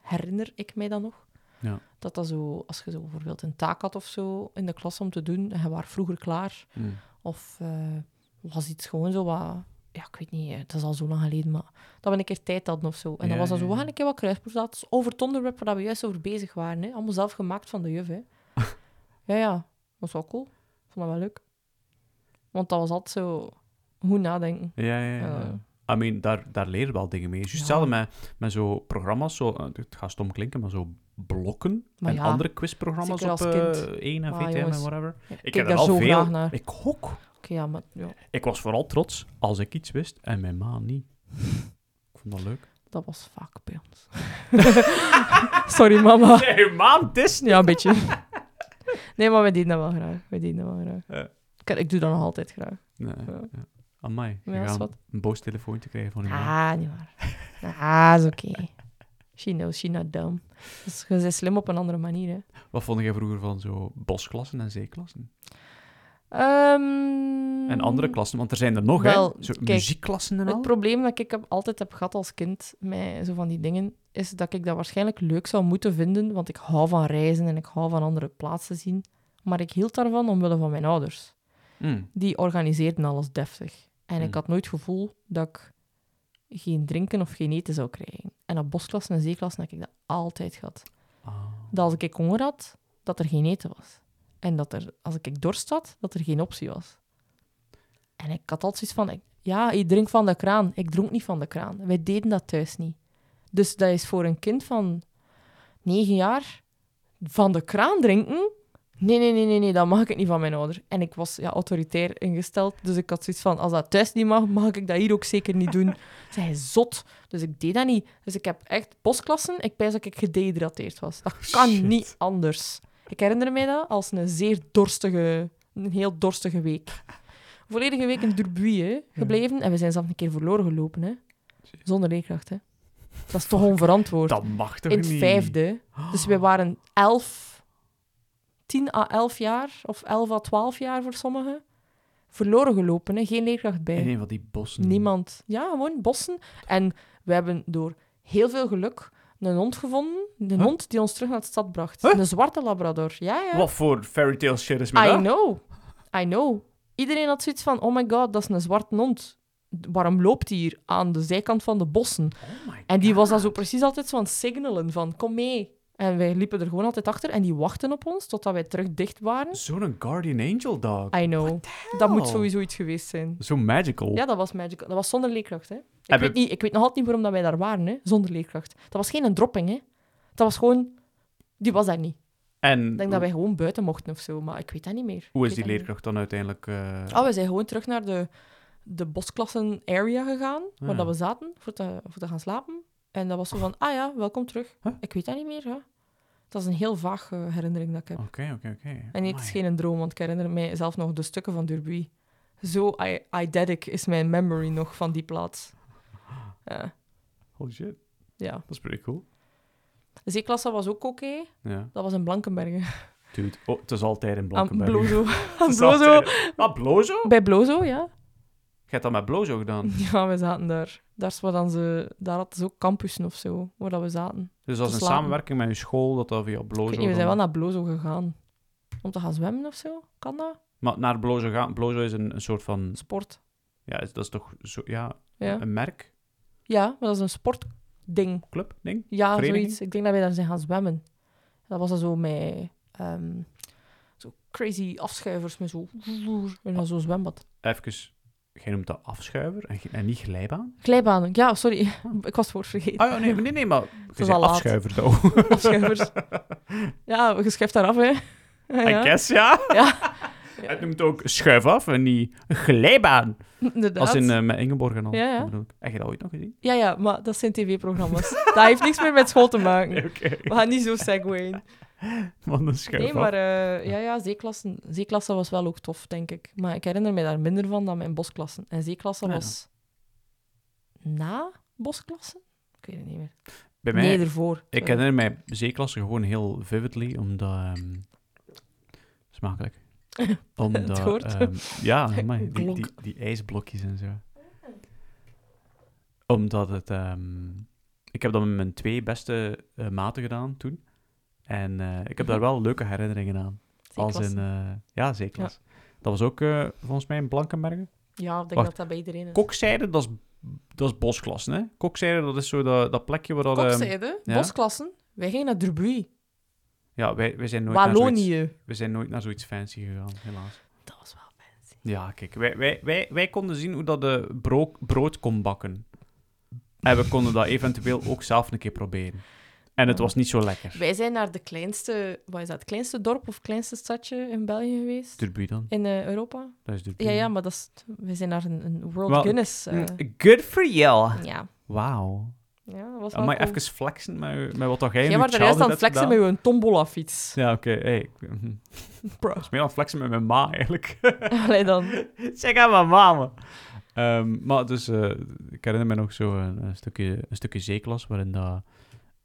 herinner- ik mij dan nog. Ja. Dat dat zo, als je zo bijvoorbeeld een taak had of zo in de klas om te doen, en je was vroeger klaar, Mm. of eh, was iets gewoon zo wat... Ja, ik weet niet, het is al zo lang geleden, maar dat we een keer tijd hadden of zo. En Ja, dan was dat zo, we gaan een keer wat kruisproefdaad over het onderwerp waar we juist over bezig waren. Hè. Allemaal zelf gemaakt van de juf, hè. ja, ja, dat was wel cool. Vond dat wel leuk. Want dat was altijd zo goed nadenken. Ja, ja, ja. Ja. I mean, daar, daar leer je wel dingen mee. Juist hetzelfde met, met zo programma's, zo, eh, het gaat stom klinken, maar zo blokken Maar en ja, andere quizprogramma's op kind. eh 1 en Maar VTM en whatever. Ik kijk heb er al veel. Ik. Oké, ja, maar ja, Ik was vooral trots als ik iets wist en mijn ma niet. Ik vond dat leuk. dat was vaak bij ons. Sorry, mama. Nee, ma, het is Ja, een beetje. Nee, maar wij deden dat wel graag. Deden dat wel graag. Ja. Ik, ik doe dat nog altijd graag. Nee, Ja, is gaat wat. een boos telefoontje krijgen van. Ah, niet waar. Ah, is oké. She knows she not dumb. Dus je bent slim op een andere manier, hè. Wat vond jij vroeger van zo bosklassen en zeeklassen? Ehm, En andere klassen, want er zijn er nog, wel, hè? Zo kijk, muziekklassen en Het al. probleem dat ik heb, altijd heb gehad als kind met zo van die dingen, is dat ik dat waarschijnlijk leuk zou moeten vinden, want ik hou van reizen en ik hou van andere plaatsen zien. Maar ik hield daarvan omwille van mijn ouders. Mm. Die organiseerden alles deftig. En Hmm. ik had nooit het gevoel dat ik geen drinken of geen eten zou krijgen. En op bosklassen en zeeklassen heb ik dat altijd gehad. Ah. Dat als ik honger had, dat er geen eten was. En dat er, als ik dorst had, dat er geen optie was. En ik had altijd zoiets van, ik- ja, ik drink van de kraan. Ik dronk niet van de kraan. Wij deden dat thuis niet. Dus dat is voor een kind van negen jaar van de kraan drinken. Nee, nee, nee, nee, nee, dat mag ik niet van mijn ouder. En ik was ja, autoritair ingesteld, dus ik had zoiets van, als dat thuis niet mag, mag ik dat hier ook zeker niet doen. Zij zot, dus ik deed dat niet. Dus ik heb echt bosklassen, ik pijs dat ik gedehydrateerd was. Dat kan Shit. niet anders. Ik herinner mij dat als een zeer dorstige, een heel dorstige week. Volledige week in Durbuy hè, gebleven en we zijn zelf een keer verloren gelopen, hè. Zonder leerkracht, hè. Dat is toch onverantwoord. Dat mag toch In het niet? vijfde. Dus wij waren elf, 10 à 11 jaar, of 11 à 12 jaar voor sommigen. Verloren gelopen, hè? geen leerkracht bij. In een van die bossen. Niemand. Ja, gewoon bossen. En we hebben door heel veel geluk een hond gevonden. Een Huh? hond die ons terug naar de stad bracht. Huh? Een zwarte labrador. Ja, ja. Wat voor fairy tale shit is met I dat? know. I know. Iedereen had zoiets van, oh my god, dat is een zwarte hond. Waarom loopt hij hier aan de zijkant van de bossen? Oh my En die was dan zo precies altijd zo aan het signalen van, kom mee. En wij liepen er gewoon altijd achter en die wachten op ons totdat wij terug dicht waren. Zo'n guardian angel dog. I know. Dat moet sowieso iets geweest zijn. Zo magical. Ja, dat was magical. Dat was zonder leerkracht, hè. Ik, Heb weet, niet, ik weet nog altijd niet waarom dat wij daar waren, hè. Zonder leerkracht. Dat was geen een dropping, hè. Dat was gewoon... Die was daar niet. En Ik denk dat wij gewoon buiten mochten of zo, maar ik weet dat niet meer. hoe is die leerkracht dan uiteindelijk... meer. Oh, we zijn gewoon terug naar de, de bosklassen area gegaan, waar Ah. dat we zaten, voor te, voor te gaan slapen. En dat was zo van, ah ja, welkom terug. Huh? Ik weet dat niet meer, ja. Dat is een heel vaag herinnering dat ik heb. Oké, oké, oké. En het is geen droom, want ik herinner mij zelf nog de stukken van Durbuy. Zo eidetic is mijn memory nog van die plaats. Holy shit, ja. dat is pretty cool. De zeeklasse was ook oké. Ja. Dat was in Blankenbergen. Dude, oh, het is altijd in Aan Blankenberg. Blozo. Het Aan is Blozo. altijd- Ah, Blozo? Bij Blozo, ja. Je hebt dat met Blozo gedaan. Ja, we zaten daar. Daar, dan ze, daar hadden ze ook campussen of zo, waar dat we zaten. Dus dat is een samenwerking met je school, dat dat via Blozo... Ik weet niet, we zijn wel naar Blozo gegaan. Om te gaan zwemmen of zo. Kan dat? Maar naar Blozo gaan... Blozo is een, een soort van... Sport. Ja, dat is toch zo... Ja, Ja, een merk? ja maar dat is een sportding. Club? Ding? Ja, Vereniging? zoiets. Ik denk dat wij daar zijn gaan zwemmen. Dat was dan zo met... ehm, zo crazy afschuivers met zo... En dan zo'n zwembad. Even... Jij noemt dat afschuiver en, en niet glijbaan? Glijbanen. Ja, sorry. Ik was het woord vergeten. Ah ja, nee, nee, nee, maar... Je zei afschuiver, zo. Afschuivers. Ja, je schuift daar af, hè. Ja, guess, ja. ja. Het noemt ook schuif af en niet glijbaan. inderdaad. Als in eh, met Ingeborg en al. Ja, bedoel. Heb je dat ooit nog gezien? Ja, ja, maar dat zijn tv-programma's. dat heeft niks meer met school te maken. Nee. We gaan niet zo segwayen. Een schuif Nee, maar eh, ja, ja, zeeklassen, zeeklasse was wel ook tof, denk ik. Maar ik herinner me daar minder van dan mijn bosklassen. En zeeklasse Ja. was na bosklassen? Ik weet het niet meer. Bij mij, Nee, ervoor. ik herinner mij zeeklasse gewoon heel vividly, omdat... ehm, smakelijk. Omdat, ehm, ja, die, die, die ijsblokjes en zo. Omdat het... ehm, ik heb dat met mijn twee beste eh, maten gedaan toen. En eh, ik heb daar wel leuke herinneringen aan. Als in... eh, ja, zeeklas. Dat was ook eh, volgens mij in Blankenbergen. Ja, ik denk Wacht. dat dat bij iedereen is. Kokzijde, dat is, dat is bosklassen, hè? Kokzijde, dat is zo dat, dat plekje waar dat... ehm, Kokzijde, ja. bosklassen. Wij gingen naar Durbuy. ja, wij, wij, zijn nooit naar zoiets, Wallonië. we zijn nooit naar zoiets fancy gegaan, helaas. Dat was wel fancy. Ja, kijk, wij, wij, wij, wij konden zien hoe dat de brood, brood kon bakken. En we konden dat eventueel ook zelf een keer proberen. En het was niet zo lekker. Wij zijn naar de kleinste, wat is dat, het kleinste dorp of kleinste stadje in België geweest. Durbuy dan? In eh, Europa. Dat is Durbuy. Ja, ja, maar dat is, wij zijn naar een, een World Wel, Guinness. eh, Mm, Good for you! ja. Wauw. ja, dat was wel Maar cool. even flexen met, met wat jij in Jij was er juist aan childhood het flexen met je tombola-fiets. Ja, oké. Hey, ik. Bro. ik was meer aan het flexen met mijn ma, eigenlijk. Allee dan. Zeg aan mijn mama. Ehm, maar dus, eh, ik herinner me nog zo een, een stukje, een stukje zeeklas waarin dat,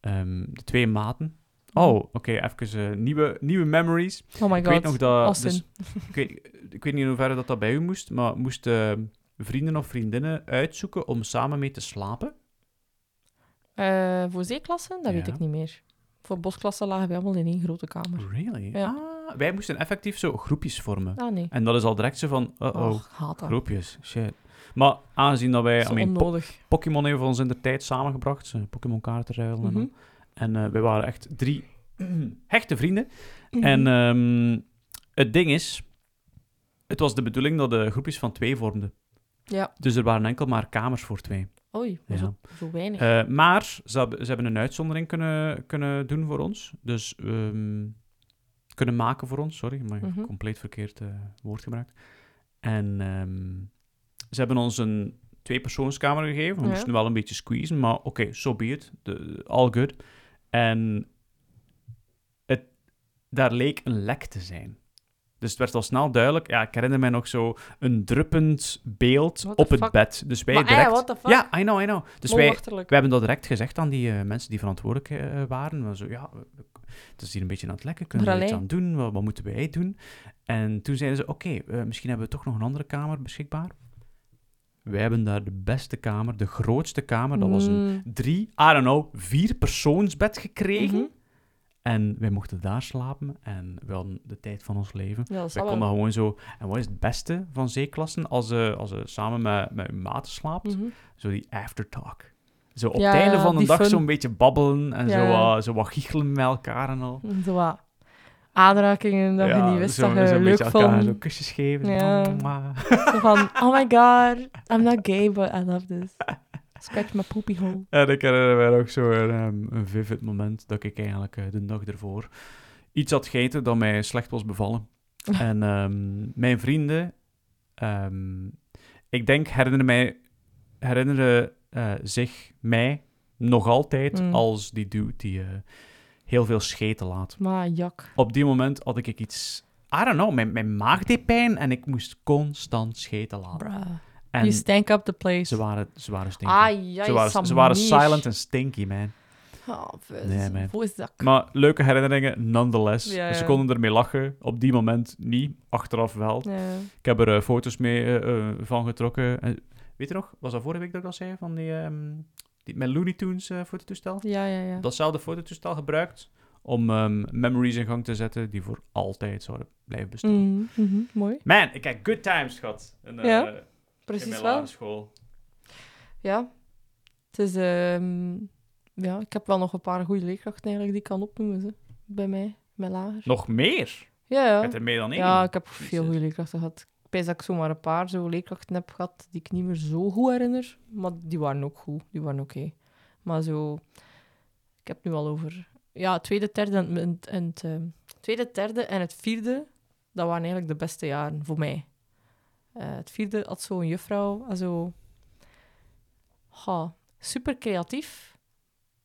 ehm, de twee maten... Oh, oké, even eh, nieuwe, nieuwe memories. Oh my Ik god. weet nog dat... Austin. Dus, ik, weet, ik weet niet in hoeverre dat, dat bij u moest, maar moesten vrienden of vriendinnen uitzoeken om samen mee te slapen? Eh, voor zeeklassen? Dat weet ik niet meer. Voor bosklassen lagen wij allemaal in één grote kamer. Really? Ja. Ah, wij moesten effectief zo groepjes vormen. Ah, nee. En dat is al direct zo van, uh-oh, Och, haat dat. groepjes, shit. Maar aangezien dat wij... Zo I mean, Po-. Pokémon heeft ons in de tijd samengebracht. eh, Pokémon kaarten ruilen en Mhm. En eh, wij waren echt drie hechte vrienden. Mhm. En ehm, het ding is... Het was de bedoeling dat de groepjes van twee vormden. Ja. Dus er waren enkel maar kamers voor twee. Oei, Ja. zo, zo weinig. Eh, maar ze hebben, ze hebben een uitzondering kunnen, kunnen doen voor ons. Dus ehm, kunnen maken voor ons, sorry, maar Mhm. compleet verkeerd woord gebruikt. En ehm, ze hebben ons een tweepersoonskamer gegeven. We Ja. moesten wel een beetje squeezen, maar oké, so be it. De- all good. En het, daar leek een lek te zijn. Dus het werd al snel duidelijk. Ja, ik herinner mij nog zo een druppend beeld op het bed. Dus wij maar eh, direct... what the fuck? Ja, I know, I know. Dus wij, we hebben dat direct gezegd aan die eh, mensen die verantwoordelijk eh, waren. We zo, ja, het is hier een beetje aan het lekken. Kunnen we iets aan doen? Wat, wat moeten wij doen? En toen zeiden ze, oké, misschien hebben we toch nog een andere kamer beschikbaar. Wij hebben daar de beste kamer, de grootste kamer. Dat was een Mm. drie, I don't know, vier persoonsbed gekregen. Mhm. En wij mochten daar slapen. En we hadden de tijd van ons leven. Ja, dat Wij konden wel. gewoon zo... En wat is het beste van zeeklassen? Als ze, als ze samen met, met hun maten slaapt, Mhm. zo die aftertalk. Zo op Ja, het einde van de dag zo'n beetje babbelen en zo, zo wat giechelen met elkaar en al. Zo wat aanrakingen dat je niet wist zo, dat je leuk elkaar vond. zo kusjes geven. Ja. Zo van, oh my god, I'm not gay, but I love this. Scratch my poopy hole. En ik herinner mij ook zo een, ehm, een vivid moment dat ik eigenlijk eh, de dag ervoor iets had gegeten dat mij slecht was bevallen. en ehm, mijn vrienden, ehm, ik denk, herinneren, mij, herinneren eh, zich mij nog altijd Mm. als die dude die eh, heel veel scheten laat. Maar jak. Op die moment had ik iets... I don't know, mijn, mijn maag deed pijn en ik moest constant scheten laten. Bruh. En You stank up the place. ze waren, ze waren stinky. Ah, ja, ze, waren, ze waren silent en stinky, man. Oh. Nee, man. Maar leuke herinneringen, nonetheless. Ja, Ze konden ermee lachen. Op die moment niet, achteraf wel. Ja. Ik heb er eh, foto's mee eh, eh, van getrokken. En, weet je nog, was dat vorige week dat ik dat zei? Van die, ehm, die met Looney Tunes eh, fototoestel? ja, ja, ja. Datzelfde fototoestel gebruikt om ehm, memories in gang te zetten die voor altijd zouden blijven bestaan. Mhm, Mooi. Man, ik heb good times gehad in, eh, Ja, in Precies mijn wel. school. Ja. Het is, ehm, ja, ik heb wel nog een paar goede leerkrachten eigenlijk die ik kan opnoemen. Ze. Bij mij, mijn lager. Nog meer? Ja, ja. Ik heb er meer dan één. Ja, ik heb veel goede leerkrachten gehad. Dat ik zomaar een paar zo leerkrachten heb gehad die ik niet meer zo goed herinner. Maar die waren ook goed. Die waren oké. Maar zo... Ik heb nu al over... Ja, tweede, derde en, het ehm, tweede, derde en het vierde, dat waren eigenlijk de beste jaren voor mij. Eh, het vierde had zo'n juffrouw, eh, zo... Ha, super creatief.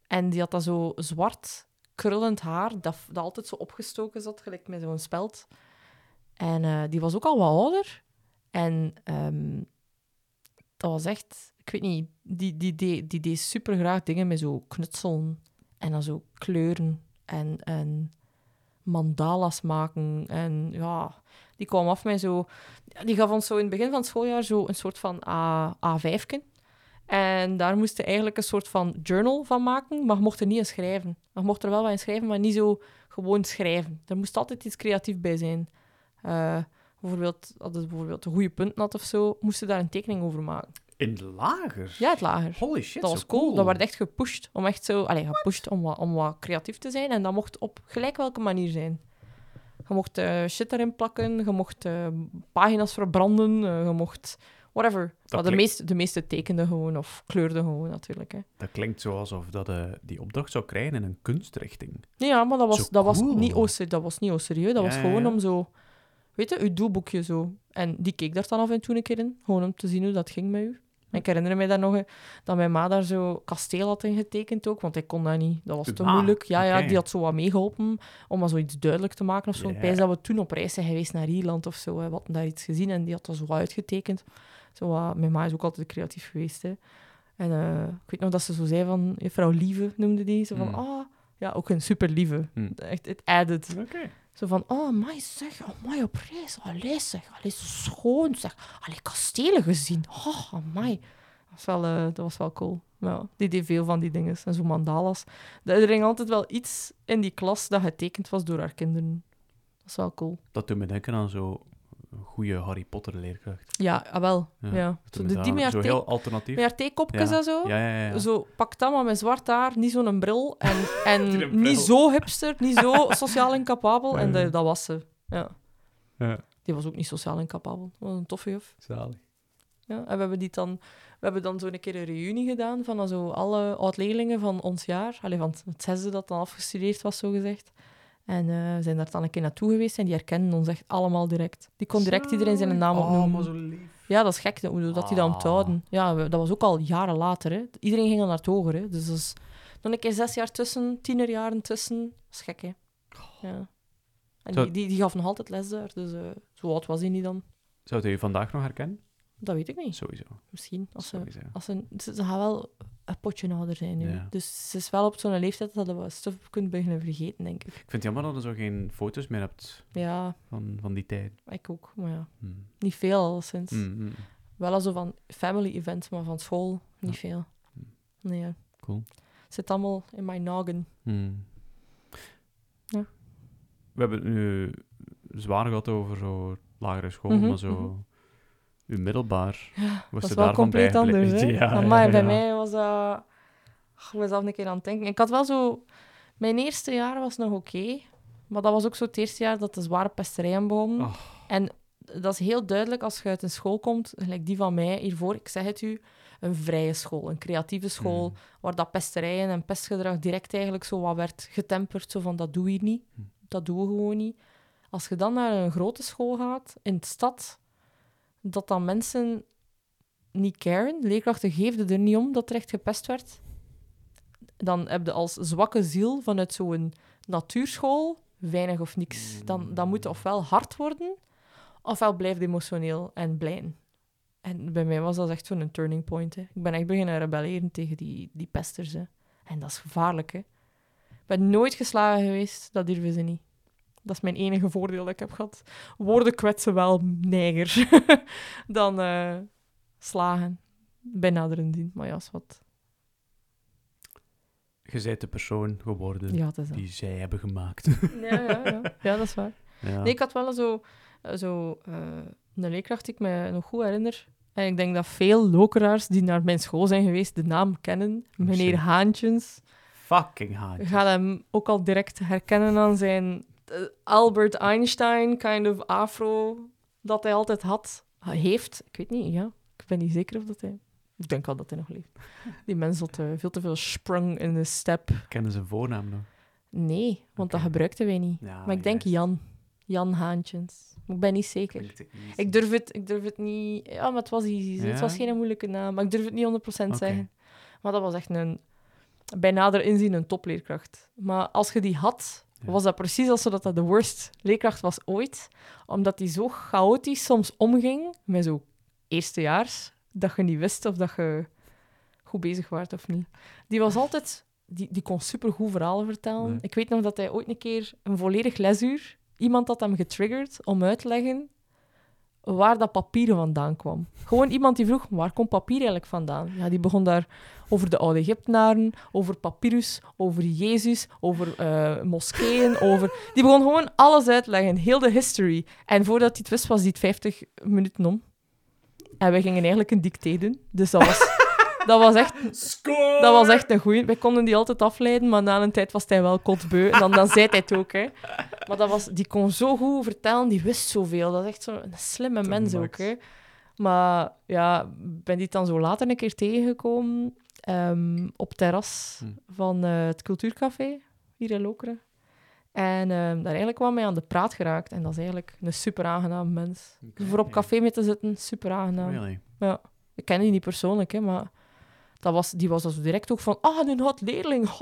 En die had dat zo zwart, krullend haar, dat, dat altijd zo opgestoken zat, gelijk met zo'n speld. En eh, die was ook al wat ouder. En ehm, dat was echt... Ik weet niet, die, die, die, die deed super graag dingen met zo knutselen. En dan zo kleuren. En, en mandalas maken. En ja, die kwam af met zo... Die gaf ons zo in het begin van het schooljaar zo een soort van A, A5'ken. En daar moest je eigenlijk een soort van journal van maken, maar je mocht er niet in schrijven. Je mocht er wel wat in schrijven, maar niet zo gewoon schrijven. Er moest altijd iets creatief bij zijn. Eh, bijvoorbeeld, het bijvoorbeeld een goede punt had of zo, moest je daar een tekening over maken. In het lager? Ja, het lager. Holy shit, dat was cool. Dat werd echt gepusht om echt zo... Allee, gepusht om wat, om wat creatief te zijn. En dat mocht op gelijk welke manier zijn. Je mocht eh, shit erin plakken, je mocht eh, pagina's verbranden, je mocht... Whatever. Maar de, klinkt- meeste, de meeste tekenden gewoon, of kleurden gewoon natuurlijk. Hè. Dat klinkt zo alsof dat die opdracht zou krijgen in een kunstrichting. Ja, maar dat was, Zo dat was, cool. niet, oh, ser- dat was niet serieus. Dat Ja, was gewoon ja. om zo... Weet je, uw doelboekje zo. En die keek daar dan af en toe een keer in. Gewoon om te zien hoe dat ging met u. En ik herinner me daar nog eh, dat mijn ma daar zo kasteel had in getekend ook. Want ik kon dat niet. Dat was te ma? moeilijk. Ja, ja, die had zo wat meegeholpen om maar zoiets duidelijk te maken of zo. Ik wijs dat we toen op reis zijn geweest naar Ierland of zo. hè. We hadden daar iets gezien en die had dat zo uitgetekend. Zo, mijn ma is ook altijd creatief geweest. Hè. En eh, ik weet nog dat ze zo zei van... Juffrouw Lieve noemde die. Zo van, Mm. ah... Ja, ook een super lieve. Mm. Echt, het added. Oké. Zo van, oh, my zeg, oh, my op reis. Allee, zeg, allee, schoon, zeg. Allee, kastelen gezien. Oh, my. Dat was wel, eh, dat was wel cool. Ja, die deed veel van die dingen. En zo mandalas. Er ging altijd wel iets in die klas dat getekend was door haar kinderen. Dat is wel cool. Dat doet me denken aan zo goede Harry Potter leerkracht. Ja, ah, wel. Ja, Ja. Zo, de, met die haar- met haar, Zo thee- heel alternatief. met haar theekopjes Ja. en zo. Ja. Zo, pak dat maar met zwart haar, niet zo'n bril. En, en bril. niet zo hipster, niet zo sociaal incapabel. En de- dat was ze. Ja. Ja, Die was ook niet sociaal incapabel. Dat was een toffe juf. zalig. Ja. En we hebben, die dan, we hebben dan zo een keer een reunie gedaan van zo alle oud-leerlingen van ons jaar. Allee, van het zesde dat dan afgestudeerd was, zo gezegd. En eh, we zijn daar dan een keer naartoe geweest en die herkennen ons echt allemaal direct. Die kon direct iedereen zijn naam Oh, opnoemen. maar zo lief. Ja, dat is gek, hoe dat die dat Ah. onthouden. Ja, we- dat was ook al jaren later. Hè. Iedereen ging dan naar het hoger. Hè. Dus dat is nog een keer zes jaar tussen, tienerjaren tussen. Dat is gek, hè. Ja. En die, die, die gaf nog altijd les daar. Dus eh, zo oud was hij niet dan. Zou je vandaag nog herkennen? Dat weet ik niet. Sowieso. Misschien. Als ze, Sowieso. als ze, ze, ze gaat wel een potje ouder zijn nu. Ja. Dus ze is wel op zo'n leeftijd dat je wat stuff kunt beginnen vergeten, denk ik. Ik vind het jammer dat je zo geen foto's meer hebt Ja, van, van die tijd. ik ook. Maar ja, Hm. niet veel alleszins. Mm, mm. Wel al zo van family events, maar van school niet Ja. veel. Nee, ja. Cool. zit allemaal in mijn. Hmm. Ja. We hebben het nu zwaar gehad over zo lagere school, Mhm, maar zo... mhm. Uw middelbaar, Ja, was dat is wel compleet anders, hè? Ja, ja, bij mij was dat... Ik was zelf een keer aan het denken. Ik had wel zo... Mijn eerste jaar was nog oké. maar dat was ook zo het eerste jaar dat de zware pesterijen begonnen. Oh. En dat is heel duidelijk als je uit een school komt, gelijk die van mij hiervoor, ik zeg het u, een vrije school, een creatieve school, Hmm. waar dat pesterijen en pestgedrag direct eigenlijk zo wat werd getemperd, zo van dat doe je niet, Hm. dat doen we gewoon niet. Als je dan naar een grote school gaat, in de stad, dat dan mensen niet caren, leerkrachten geefden er niet om dat er echt gepest werd, dan heb je als zwakke ziel vanuit zo'n natuurschool weinig of niks. Dan, dan moet je ofwel hard worden, ofwel blijft emotioneel en blij. En bij mij was dat echt zo'n turning point. Ik ben echt beginnen rebelleren tegen die, die pesters. En dat is gevaarlijk. Ik ben nooit geslagen geweest, dat durven ze niet. Dat is mijn enige voordeel dat ik heb gehad. Woorden kwetsen wel neiger dan eh, slagen. Bij nader indien. Maar ja, is wat. Je bent de persoon geworden Ja, die zij hebben gemaakt. Ja, ja, ja. ja, dat is waar. ja. Nee, ik had wel zo, eh, zo eh, een leerkracht die ik me nog goed herinner. En ik denk dat veel lokeraars die naar mijn school zijn geweest de naam kennen. Meneer shit. Haantjens. Fucking Je haantje. gaat hem ook al direct herkennen aan zijn Albert Einstein kind of afro dat hij altijd had. Hij heeft, ik weet niet, ja. Ik ben niet zeker of dat hij... Ik denk al dat hij nog leeft. Die mens had eh, veel te veel sprung in de step. Kennen zijn voornaam nog? Nee, want dat gebruikten wij niet. Ja, maar ik denk juist. Jan. Jan Haantjens. Ik ben niet zeker. Niet. Ik durf het, ik durf het niet... Ja, maar het was easy. Het was geen moeilijke naam. Maar ik durf het niet 100% Oké. zeggen. Maar dat was echt een... Bij nader inzien een topleerkracht. Maar als je die had, Ja. was dat precies alsof dat de worst leerkracht was ooit. Omdat die zo chaotisch soms omging met zo eerstejaars, dat je niet wist of dat je goed bezig was of niet. Die was altijd... Die, die kon supergoed verhalen vertellen. Nee. Ik weet nog dat hij ooit een keer een volledig lesuur... Iemand had hem getriggerd om uit te leggen waar dat papier vandaan kwam. Gewoon iemand die vroeg, waar komt papier eigenlijk vandaan? Ja, die begon daar over de oude Egyptenaren, over papyrus, over Jezus, over eh, moskeeën, over... Die begon gewoon alles uit te leggen, heel de history. En voordat hij het wist, was het 50 minuten om. En wij gingen eigenlijk een dicté doen. Dus dat was, dat was echt Score! dat was echt een goeie. Wij konden die altijd afleiden, maar na een tijd was hij wel kotsbeu. En dan, dan zei hij het ook, hè. Maar dat was, die kon zo goed vertellen, die wist zoveel. Dat is echt zo'n slimme mens ook, hè. Maar ja, ben die dan zo later een keer tegengekomen ehm, op terras Hm. van eh, het cultuurcafé, hier in Lokeren. En ehm, daar eigenlijk kwam hij aan de praat geraakt. En dat is eigenlijk een super aangenaam mens. Oké. Voor op café mee te zitten, super aangenaam. Really? Ja, ik ken die niet persoonlijk, hè, maar dat was, die was dus direct ook van, ah, een hot leerling.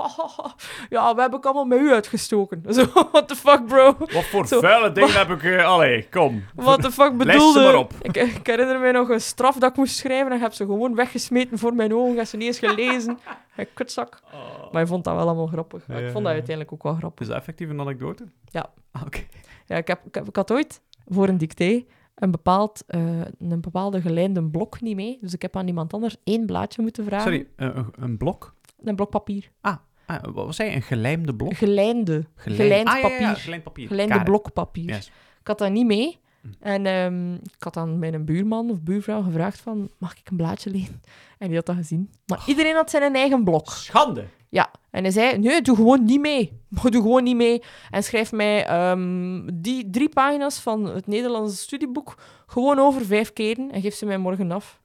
Ja, we hebben ik allemaal met u uitgestoken. Zo, what the fuck, bro? Wat voor Zo, vuile dingen heb ik... allee, kom. What the fuck Lijst bedoelde? maar op. Ik, ik herinner mij nog een straf dat ik moest schrijven en ik heb ze gewoon weggesmeten voor mijn ogen. Ik heb ze niet eens gelezen. Een kutzak. Maar hij vond dat wel allemaal grappig. Ik vond dat uiteindelijk ook wel grappig. Is dat effectief een anekdote? Ja. Ah, Oké. Ja, ik, heb, ik, heb, ik had ooit voor een dicté een, bepaald, eh, een bepaalde gelijnde blok niet mee. Dus ik heb aan iemand anders één blaadje moeten vragen. Sorry, eh, een, een blok? Een blok papier. Ah, wat was hij? Een gelijmde blok? Gelijnde. Gelijnd- Gelijnd ah, ja, ja, papier. ja, gelijnd papier. Gelijnde blok papier. Yes. Ik had dat niet mee. En ehm, ik had dan mijn buurman of buurvrouw gevraagd van, mag ik een blaadje lenen? En die had dat gezien. Maar iedereen had zijn eigen blok. Schande. Ja, en hij zei, nee, doe gewoon niet mee. Doe gewoon niet mee. En schrijf mij ehm, die drie pagina's van het Nederlandse studieboek gewoon over vijf keren en geef ze mij morgen af.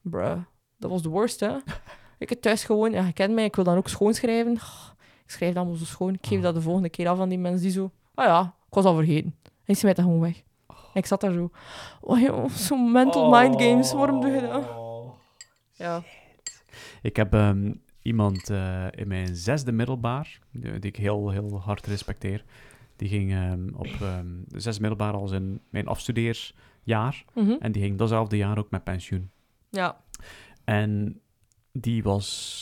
Bruh, dat was de worst, hè. Ik heb thuis gewoon, ja, je kent mij, ik wil dan ook schoonschrijven. Oh, ik schrijf dan allemaal zo schoon. Ik geef dat de volgende keer af aan die mensen die zo, ah ja, ik was al vergeten. En ik smijt dat gewoon weg. Ik zat daar zo, oh joh, zo'n mental mind games, waarom doe je dat? Ja. Ik heb ehm, iemand eh, in mijn zesde middelbaar, die, die ik heel, heel hard respecteer, die ging ehm, op de zesde middelbaar als in mijn afstudeersjaar. Mhm. En die ging datzelfde jaar ook met pensioen. Ja. En die was...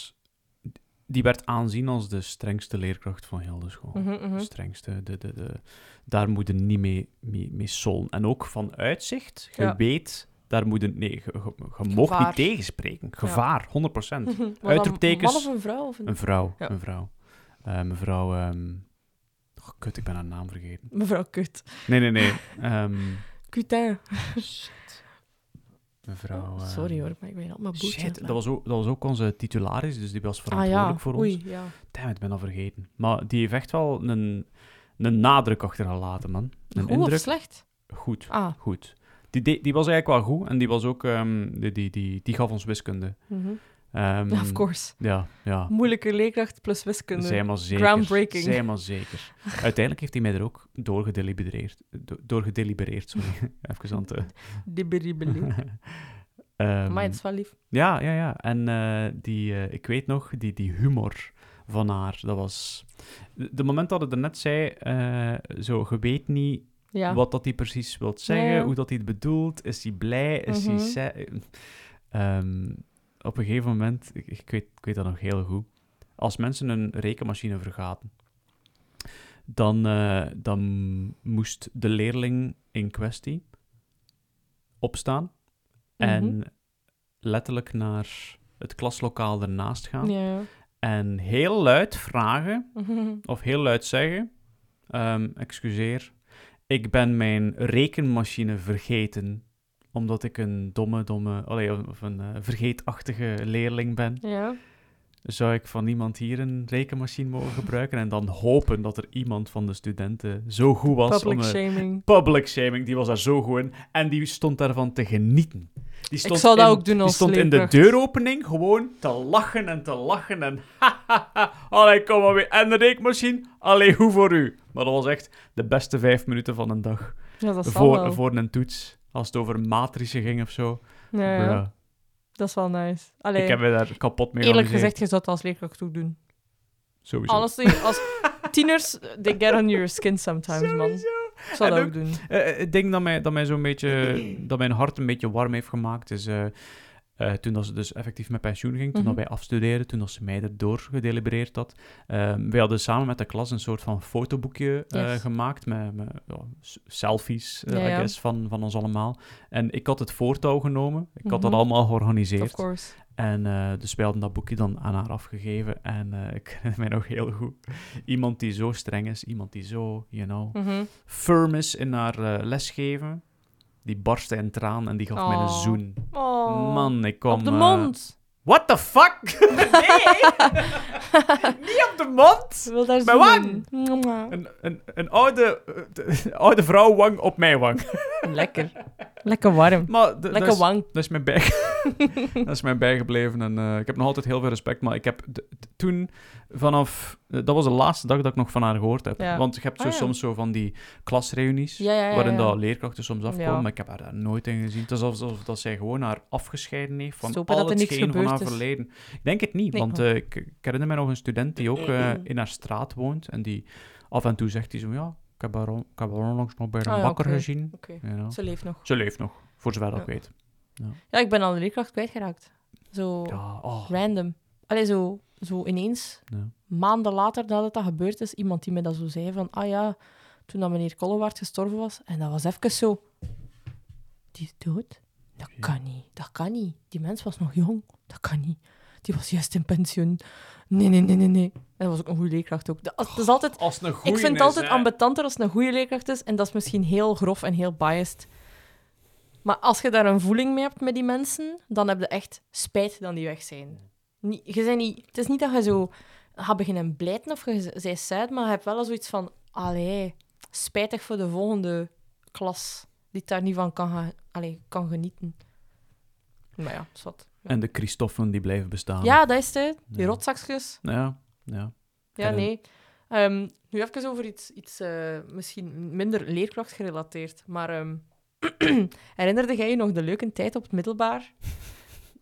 Die werd aanzien als de strengste leerkracht van heel de school. Mhm, mhm. De strengste. De, de, de, daar moet je niet mee, mee, mee sollen. En ook van uitzicht, je Ja. weet, daar moet je... Nee, je, Gevaar. niet tegenspreken. Gevaar, 100%. Was dat Uitroeptekens. Een man of een vrouw? Of een... Een vrouw, Ja. een vrouw. Eh, mevrouw... oh, kut, ik ben haar naam vergeten. Mevrouw Kut. Nee, nee, nee. Ehm, Cutin. mevrouw... Oh, ehm, sorry hoor, maar ik ben al mijn boekje. aan Shit, dat was, ook, dat was ook onze titularis, dus die was Ah verantwoordelijk ja, voor ons. oei, ja. Damn, ik ben al vergeten. Maar die heeft echt wel een, een nadruk achtergelaten, man. Een Goed of indruk. slecht? Goed, Ah. goed. Die, die, die was eigenlijk wel goed en die, was ook, ehm, die, die, die, die gaf ons wiskunde. Mhm. Ehm, of course. Ja, ja. Moeilijke leerkracht plus wiskunde. Zij maar zeker. Groundbreaking. Zij maar zeker. Uiteindelijk heeft hij mij er ook doorgedelibereerd. do- Doorgedelibereerd, sorry. Even aan het... Dibberibbeli. ehm, Maar het is wel lief. Ja, ja, ja. En eh, die, eh, ik weet nog, die, die humor van haar, dat was... De, moment dat het er net zei, eh, zo, je weet niet Ja. wat dat hij precies wilt zeggen, Ja, ja. hoe dat hij het bedoelt. Is hij blij? Is hij... Ehm, op een gegeven moment, ik, ik, weet, ik weet dat nog heel goed, als mensen een rekenmachine vergaten, dan, eh, dan moest de leerling in kwestie opstaan en Mhm. letterlijk naar het klaslokaal ernaast gaan en heel luid vragen of heel luid zeggen: ehm, Excuseer, ik ben mijn rekenmachine vergeten. Omdat ik een domme, domme, allee, of een eh, vergeetachtige leerling ben. ja. Zou ik van iemand hier een rekenmachine mogen gebruiken? En dan hopen dat er iemand van de studenten zo goed was Public om een shaming. public shaming, die was daar zo goed in. En die stond daarvan te genieten. Die stond zou dat in- ook doen Die als stond in de deuropening gewoon te lachen en te lachen en hahaha, allee, kom maar weer. En de rekenmachine, allee, hoe voor u. Maar dat was echt de beste vijf minuten van een dag. Ja, dat Voor, voor een toets, als het over matricen ging of zo. Ja. Dat is wel nice. Allee, Ik heb me daar kapot mee eerlijk gezegd, je zou het als leerkracht ook doen. Sowieso. Honestly, als tieners, they get on your skin sometimes, man. Ik zou dat ook- ook doen. Eh, het ding dat mij, dat mij zo'n beetje, dat mijn hart een beetje warm heeft gemaakt, is eh, eh, toen dat ze dus effectief met pensioen ging, toen dat wij afstudeerden, toen dat ze mij erdoor gedelibereerd had. Ehm, wij hadden samen met de klas een soort van fotoboekje eh, Yes. gemact met, met selfies, eh, Ja, I ja. guess, van, van ons allemaal. En ik had het voortouw genomen. Ik had dat Mhm. allemaal Of georganiseerd. course. En dus wij hadden dat boekje dan aan haar afgegeven. En ik herinner mij nog heel goed. Iemand die zo streng is, iemand die zo, you know, Mhm. firm is in haar lesgeven. Die barstte in traan en die gaf mij een Oh. zoen. Oh, Man, ik kwam... op de eh, mond. what the fuck? nee! Niet op de mond! Wil daar Mijn. Mwah. Een, een, een oude, eh, oude vrouw wang op mijn wang. Lekker. Lekker warm. Maar d- dat Lekker is- wang. Dat is mij, bij... dat is mij bijgebleven en eh, ik heb nog altijd heel veel respect. Maar ik heb toen vanaf... eh, dat was de laatste dag dat ik nog van haar gehoord heb. Ja. Want je hebt zo Ah, ja. soms zo van die klasreunies, Ja, waarin dat leerkrachten soms afkomen. Maar ik heb haar daar nooit in gezien. Het is alsof dat zij gewoon haar afgescheiden heeft van Stoppen al het niks scheen van haar is. verleden. Ik denk het niet, Nee. want eh, ik, ik herinner me nog een student die ook eh, in haar straat woont. En die af en toe zegt hij zo, ja, ik heb haar, on- ik heb haar onlangs nog bij een Ah, bakker gezien. You know. ze leeft nog. Ze leeft nog, voor zover ik weet. Ja, ik ben al de leerkracht kwijtgeraakt. Zo oh. random. Allee, zo, zo ineens, Ja. maanden later nadat dat gebeurd is, iemand die me dat zo zei van, ah ja, toen dat meneer Kollewaard gestorven was, en dat was even zo, die is dood? Dat kan niet, dat kan niet. Die mens was nog jong, dat kan niet. die was juist in pensioen. Nee, nee, nee, nee, nee. En dat was ook een goede leerkracht ook. Dat, dat is altijd, Als een goeie ik vind het altijd ambetanter als het een goede leerkracht is. En dat is misschien heel grof en heel biased. Maar als je daar een voeling mee hebt met die mensen, dan heb je echt spijt dat die weg zijn. Niet, je bent niet, het is niet dat je zo gaat beginnen blijten of je zij sad, maar je hebt wel zoiets van, allee, spijtig voor de volgende klas die daar niet van kan, gaan, allee, kan genieten. Maar ja, wat. En de Christoffen die blijven bestaan. Ja, dat is het. hè. Die Ja. rotzakjes. Ja, ja. Ja, nee. Ehm, nu even over iets, iets eh, misschien minder leerkrachtgerelateerd. Maar ehm, herinnerde jij je nog de leuke tijd op het middelbaar?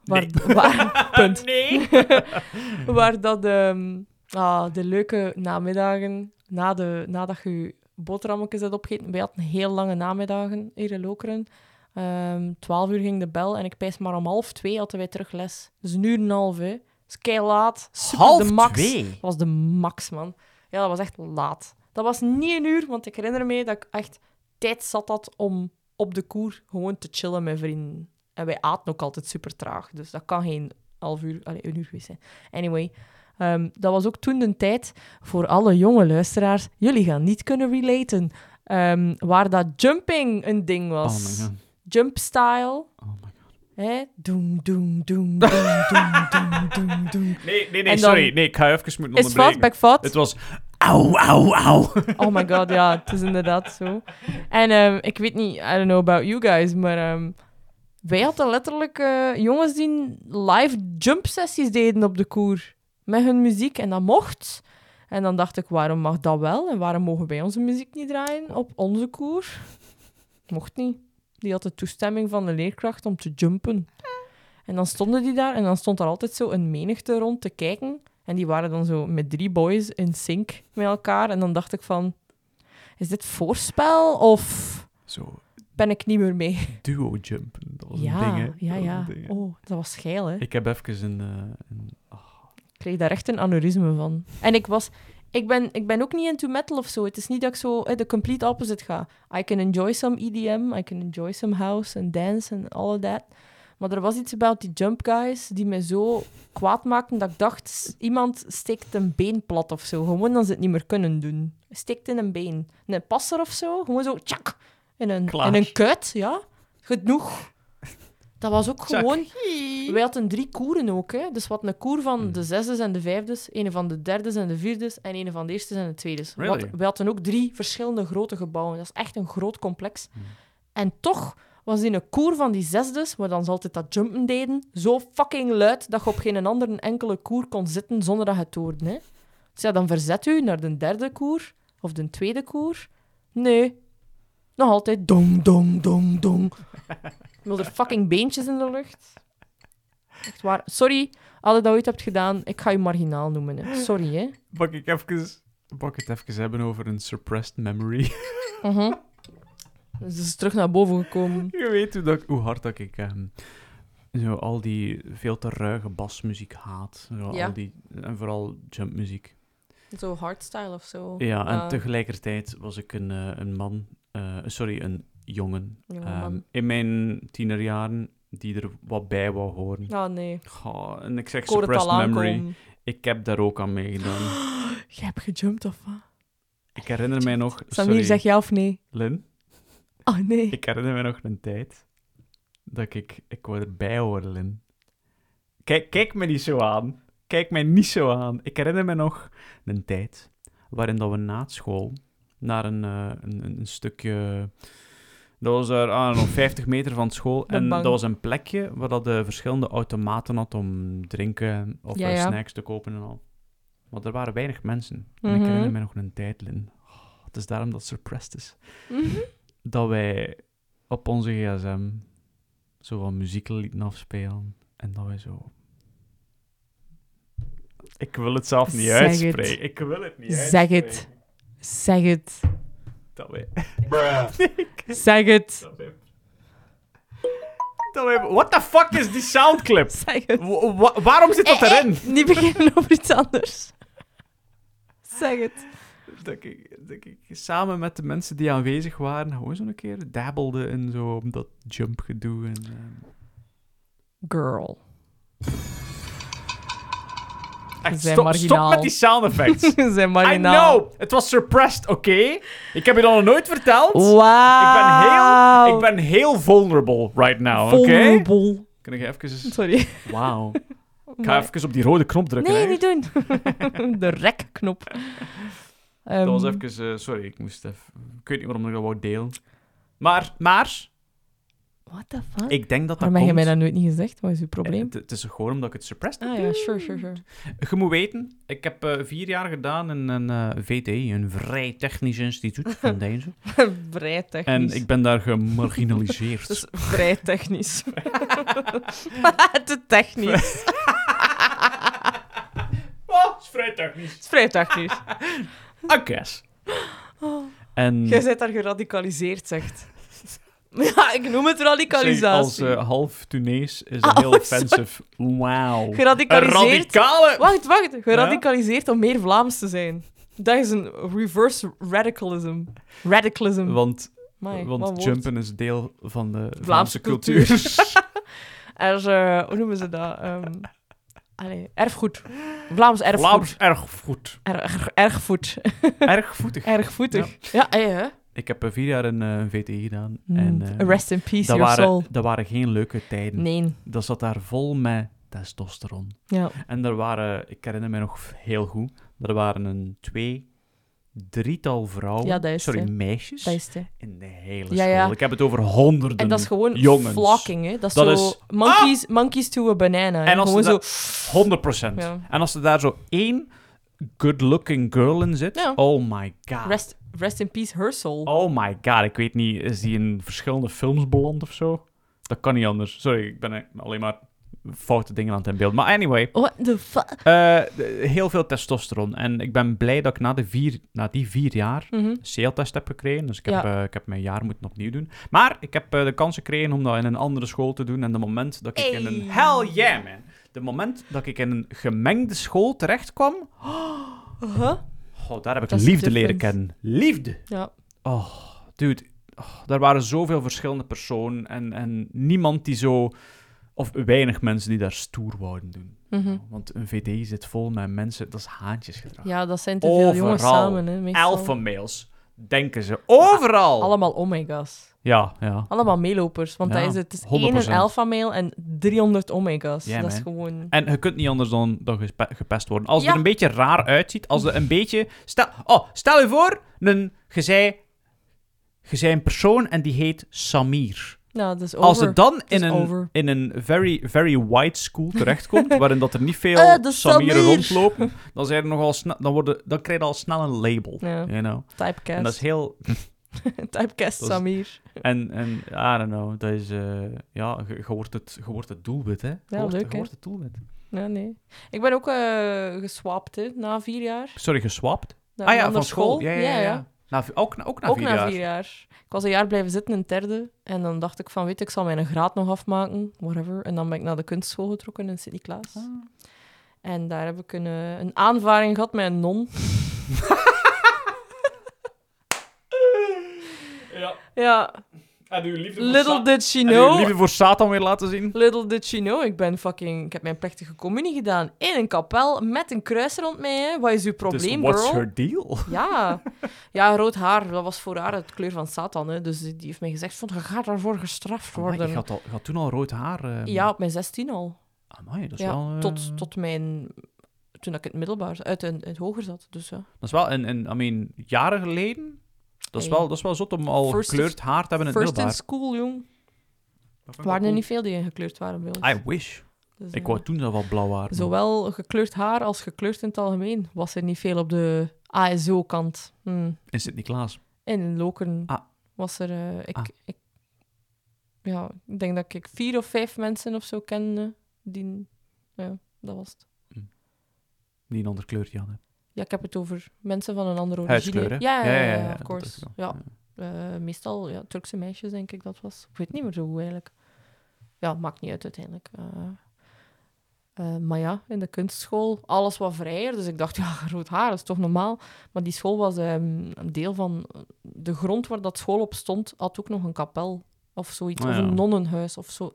Waar, waar, punt. Nee. Waar dat ehm, ah, de leuke namiddagen, na de, nadat je je boterhammetjes hebt opgegeten, wij hadden heel lange namiddagen hier in Lokeren. Ehm 12 uur ging de bel en ik pijs maar om half twee hadden wij terug les. Dus een uur en een half, hè. Kei laat. Super Half de max. twee? Dat was de max, man. Ja, dat was echt laat. Dat was niet een uur, want ik herinner me dat ik echt tijd zat had om op de koer gewoon te chillen met vrienden. En wij aten ook altijd super traag, dus dat kan geen half uur, allee, een uur geweest zijn. Anyway, ehm, dat was ook toen de tijd voor alle jonge luisteraars. Jullie gaan niet kunnen relaten. ehm, waar dat jumping een ding Oh was. my god. Jump style. Oh my god. Hè? Doem, doem, doem, doem, doem, doem, doem, doem. Nee, nee, nee, sorry. Nee, ik ga even moeten Is fout, back fout. Het was... Auw, auw, auw. Oh my god, ja, het is inderdaad zo. En ehm, ik weet niet, I don't know about you guys, maar ehm, wij hadden letterlijk eh, jongens die live jump sessies deden op de koer. Met hun muziek en dat mocht. En dan dacht ik, waarom mag dat wel? En waarom mogen wij onze muziek niet draaien op onze koer? Mocht niet. Die had de toestemming van de leerkracht om te jumpen. En dan stonden die daar en dan stond er altijd zo een menigte rond te kijken. En die waren dan zo met drie boys in sync met elkaar. En dan dacht ik van, is dit voorspel of Zo, ben ik niet meer mee? duo jumpen. Dat was ja, een ding, hè. ja, Dat ja. een ding, hè. Oh, dat was geil, hè? Ik heb even een... eh, een Ik kreeg daar echt een aneurysme van. En ik was... Ik ben, ik ben ook niet into metal of zo. Het is niet dat ik zo eh, de complete opposite ga. I can enjoy some EDM, I can enjoy some house and dance and all of that. Maar er was iets about die jump guys die me zo kwaad maakten dat ik dacht, iemand steekt een been plat of zo. Gewoon als ze het niet meer kunnen doen. Steekt in een been. Een passer of zo. Gewoon zo, tjak, in een, Klaar. in een kuit, ja. Genoeg. Dat was ook gewoon... Wij hadden drie koeren ook, hè. Dus wat een koer van Hmm. de zesdes en de vijfdes, een van de derdes en de vierdes en een van de eerstes en de tweedes. Really? Wat, wij hadden ook drie verschillende grote gebouwen. Dat is echt een groot complex. Hmm. En toch was in een koer van die zesdes, waar dan ze altijd dat jumpen deden, zo fucking luid dat je op geen andere enkele koer kon zitten zonder dat je het hoorde, hè. Dus ja, dan verzet u naar de derde koer of de tweede koer. Nee. Nog altijd dong, dong, dong, dong. Met er fucking beentjes in de lucht. Echt waar. Sorry, als je dat ooit hebt gedaan, ik ga je marginaal noemen. Hè. Sorry, hè. Mag ik even... Mag ik het even hebben over een suppressed memory? Mhm. Dus is terug naar boven gekomen. Je weet hoe, dat, hoe hard dat ik ehm, zo al die veel te ruige basmuziek haat. Zo Ja. al die, en vooral jumpmuziek. Zo hardstyle of zo. Ja, en Ah. tegelijkertijd was ik een, eh, een man, eh, sorry, een jongen, Jonge ehm, in mijn tienerjaren die er wat bij wou horen. Ah, nee. Goh, en ik zeg Ik suppressed memory. Ik heb daar ook aan meegedaan. Jij hebt gejumpt of wat? Ik herinner mij nog... Samir, sorry, zeg ja of nee? Lin, Oh, nee. ik herinner mij nog een tijd dat ik... Ik wou erbij horen, Lin. Kijk, kijk me niet zo aan. Kijk mij niet zo aan. Ik herinner me nog een tijd waarin dat we na school naar een, eh, een, een, een stukje... Dat was daar ah, nog 50 meter van school. En dat was een plekje waar dat de verschillende automaten had om drinken of Ja, eh, ja. snacks te kopen en al. Maar er waren weinig mensen. En Mhm. ik herinner me nog een tijd, Lin. Oh, het is daarom dat het suppressed is Mhm. dat wij op onze gsm zo wat muziek lieten afspelen. En dat wij zo... Ik wil het zelf niet Zeg uitspreken. het. Ik wil het niet Zeg uitspreken. het. Zeg het. Dat wij... Zeg het. Dat wij... What the fuck is die soundclip? Zeg het. Wa- wa- waarom zit dat Eh, eh, erin? Niet beginnen over iets anders. Zeg het. Dat ik, dat ik samen met de mensen die aanwezig waren gewoon zo'n keer dabbelde in zo dat jump gedoe. En, ehm, Girl. Echt, zijn stop, marginaal. stop met die sound effects. I know, het was suppressed, oké? Ik heb je dat nog nooit verteld. Wauw. Ik ben heel, ik ben heel vulnerable right now, oké? Vulnerable. Kan ik even... Sorry. Wauw. Ik ga even op die rode knop drukken. Nee, hè. niet doen. De rekknop. Dat was Ehm, even... eh, sorry, ik moest even... Ik weet niet waarom ik dat wou delen. Maar, maar... What the fuck? Ik denk dat dat Waarom heb je mij dat nooit niet gezegd? Wat is uw Eh, probleem? Het, het is gewoon omdat ik het suppressed heb. Ah ja, sure, sure, sure. Je moet weten, ik heb eh, vier jaar gedaan in een eh, VTI, een vrij technisch instituut van Deinzen. vrij technisch. En ik ben daar gemarginaliseerd. Dus vrij technisch. Te technisch. Oh, is vrij technisch. Het is vrij technisch. I guess. En Jij bent daar geradicaliseerd, zegt. Ja, ik noem het zeg, als radicalisatie. eh, half Tunees is dat Ah, heel oh, offensive. Wauw. Geradicaliseerd. radicale... Wacht, wacht. Geradicaliseerd om meer Vlaams te zijn. Dat is een reverse radicalism. Radicalism. Want, want woord. jumpen is deel van de Vlaamse, cultuur. cultuur. Er eh, hoe noemen ze dat? Allee, erfgoed. Vlaams erfgoed. Vlaams erfgoed. Er, er- erfgoed. Ergvoetig. Ergvoetig. Ja, eh, hè? Ik heb eh, vier jaar een eh, VTI gedaan. Mm, En, eh, Rest in peace, dat, your soul. waren, dat waren geen leuke tijden. Nee. Dat zat daar vol met testosteron. Ja. En er waren, ik herinner me nog heel goed, er waren een twee, drietal vrouwen, Ja, dat is sorry, meisjes, Dat is het. in de hele Ja, school. ja. Ik heb het over honderden En dat is gewoon jongens. flocking, hè? Dat is Dat zo is- monkeys, monkeys to a banana. hè. En als gewoon zo... 100 procent. Ja. En als er daar zo één good-looking girl in zit, Ja. oh my god. Rest, rest in peace, her soul. Oh my god, ik weet niet, is die in verschillende films beland of zo? Dat kan niet anders. Sorry, ik ben alleen maar foute dingen aan het inbeelden. Maar anyway, What the fuck? eh, heel veel testosteron. En ik ben blij dat ik na, de vier, na die vier jaar Mhm. CL-test heb gekregen. Dus ik heb, Ja. eh, ik heb mijn jaar moeten opnieuw doen. Maar ik heb eh, de kans gekregen om dat in een andere school te doen. En de moment dat ik in een... Hell yeah, man! De moment dat ik in een gemengde school terecht kwam... Uh-huh. Oh, daar heb ik liefde leren kennen. Liefde! Ja. Oh, dude. Oh, daar waren zoveel verschillende personen. En, en niemand die zo... Of weinig mensen die daar stoer wouden doen. Mhm. Want een VD zit vol met mensen... Dat is haantjesgedrag. Ja, dat zijn te veel jongens samen, hè, meestal. Alpha males. Denken ze. Overal! Allemaal omega's. Ja, ja. Allemaal meelopers. Want Ja, dat is het. Het is 100%. één een alpha male en 300 omega's. Ja, dat is gewoon... En je kunt niet anders dan, dan gepest worden. Als het er een beetje raar uitziet, als er een beetje... Stel, oh, stel je voor, een, je, zei, je zei een persoon en die heet Samir. Ja, dat is over. Als het dan in een, over. in een very, very white school terechtkomt, waarin dat er niet veel Eh, de Samiren Samir. rondlopen, dan, zijn er nogal snel, dan, worden, dan krijg je al snel een label. Ja, You know? typecast. En dat is heel... typecast is- Samir. En, en I don't know, dat is... eh, ja, je, wordt het, je wordt het doelwit, hè. Ja, wordt, leuk, je wordt het doelwit. Ja, nee. Ik ben ook eh geswapt, hè, na vier jaar. Sorry, geswapt? Naar ah ja, van school. Ja, ja, ja. Na, ook, na- ook na ook vier na jaar. vier jaar. Ik was een jaar blijven zitten in derde. En dan dacht ik van, weet ik zal mijn graad nog afmaken. Whatever. En dan ben ik naar de kunstschool getrokken in Sint-Niklaas. Ah. En daar heb ik een, eh, een aanvaring gehad met een non. Ja. Ja, En uw liefde little did she En uw know. liefde voor Satan weer laten zien. Little did she know. Ik ben fucking... Ik heb mijn plechtige communie gedaan in een kapel met een kruis rond mij. Hè. Wat is uw probleem, dus what's girl? her deal? Ja. ja, rood haar. Dat was voor haar het kleur van Satan. Hè. Dus die die heeft mij gezegd van, je gaat daarvoor gestraft Amai, worden. je, had al, je had toen al rood haar. ehm. Ja, op mijn 16 al. Amai, dat is Ja, wel... eh, tot, tot mijn... Toen ik in het middelbaar... Uit in, in het hoger zat. Dus ja. Dat is wel, en, en I mean, jaren geleden... Dat is, wel, dat is wel zot om al First gekleurd haar te hebben in het First in middelbaar. school, jong. Er waren er niet veel die gekleurd waren bij ons. I wish. Dus, Ik eh, wou toen al wel blauw haar. maar- Zowel gekleurd haar als gekleurd in het algemeen was er niet veel op de ASO-kant. Hm. In Sint-Niklaas. En in Lokeren Ah. was er... eh, ik, Ah. ik, ja, ik denk dat ik vier of vijf mensen of zo kende die... Ja, dat was het. Die een ander kleurtje hadden. Ja, ik heb het over mensen van een andere origine. Huidskleur? Ja, ja, ja, of course. Ja, eh, meestal ja, Turkse meisjes, denk ik dat was. Ik weet niet meer zo goed eigenlijk. Ja, maakt niet uit uiteindelijk. Eh, eh, maar ja, in de kunstschool, alles wat vrijer. Dus ik dacht, ja, rood haar is toch normaal. Maar die school was ehm, een deel van... De grond waar dat school op stond, had ook nog een kapel. Of zoiets. Ah, Of een nonnenhuis of zo.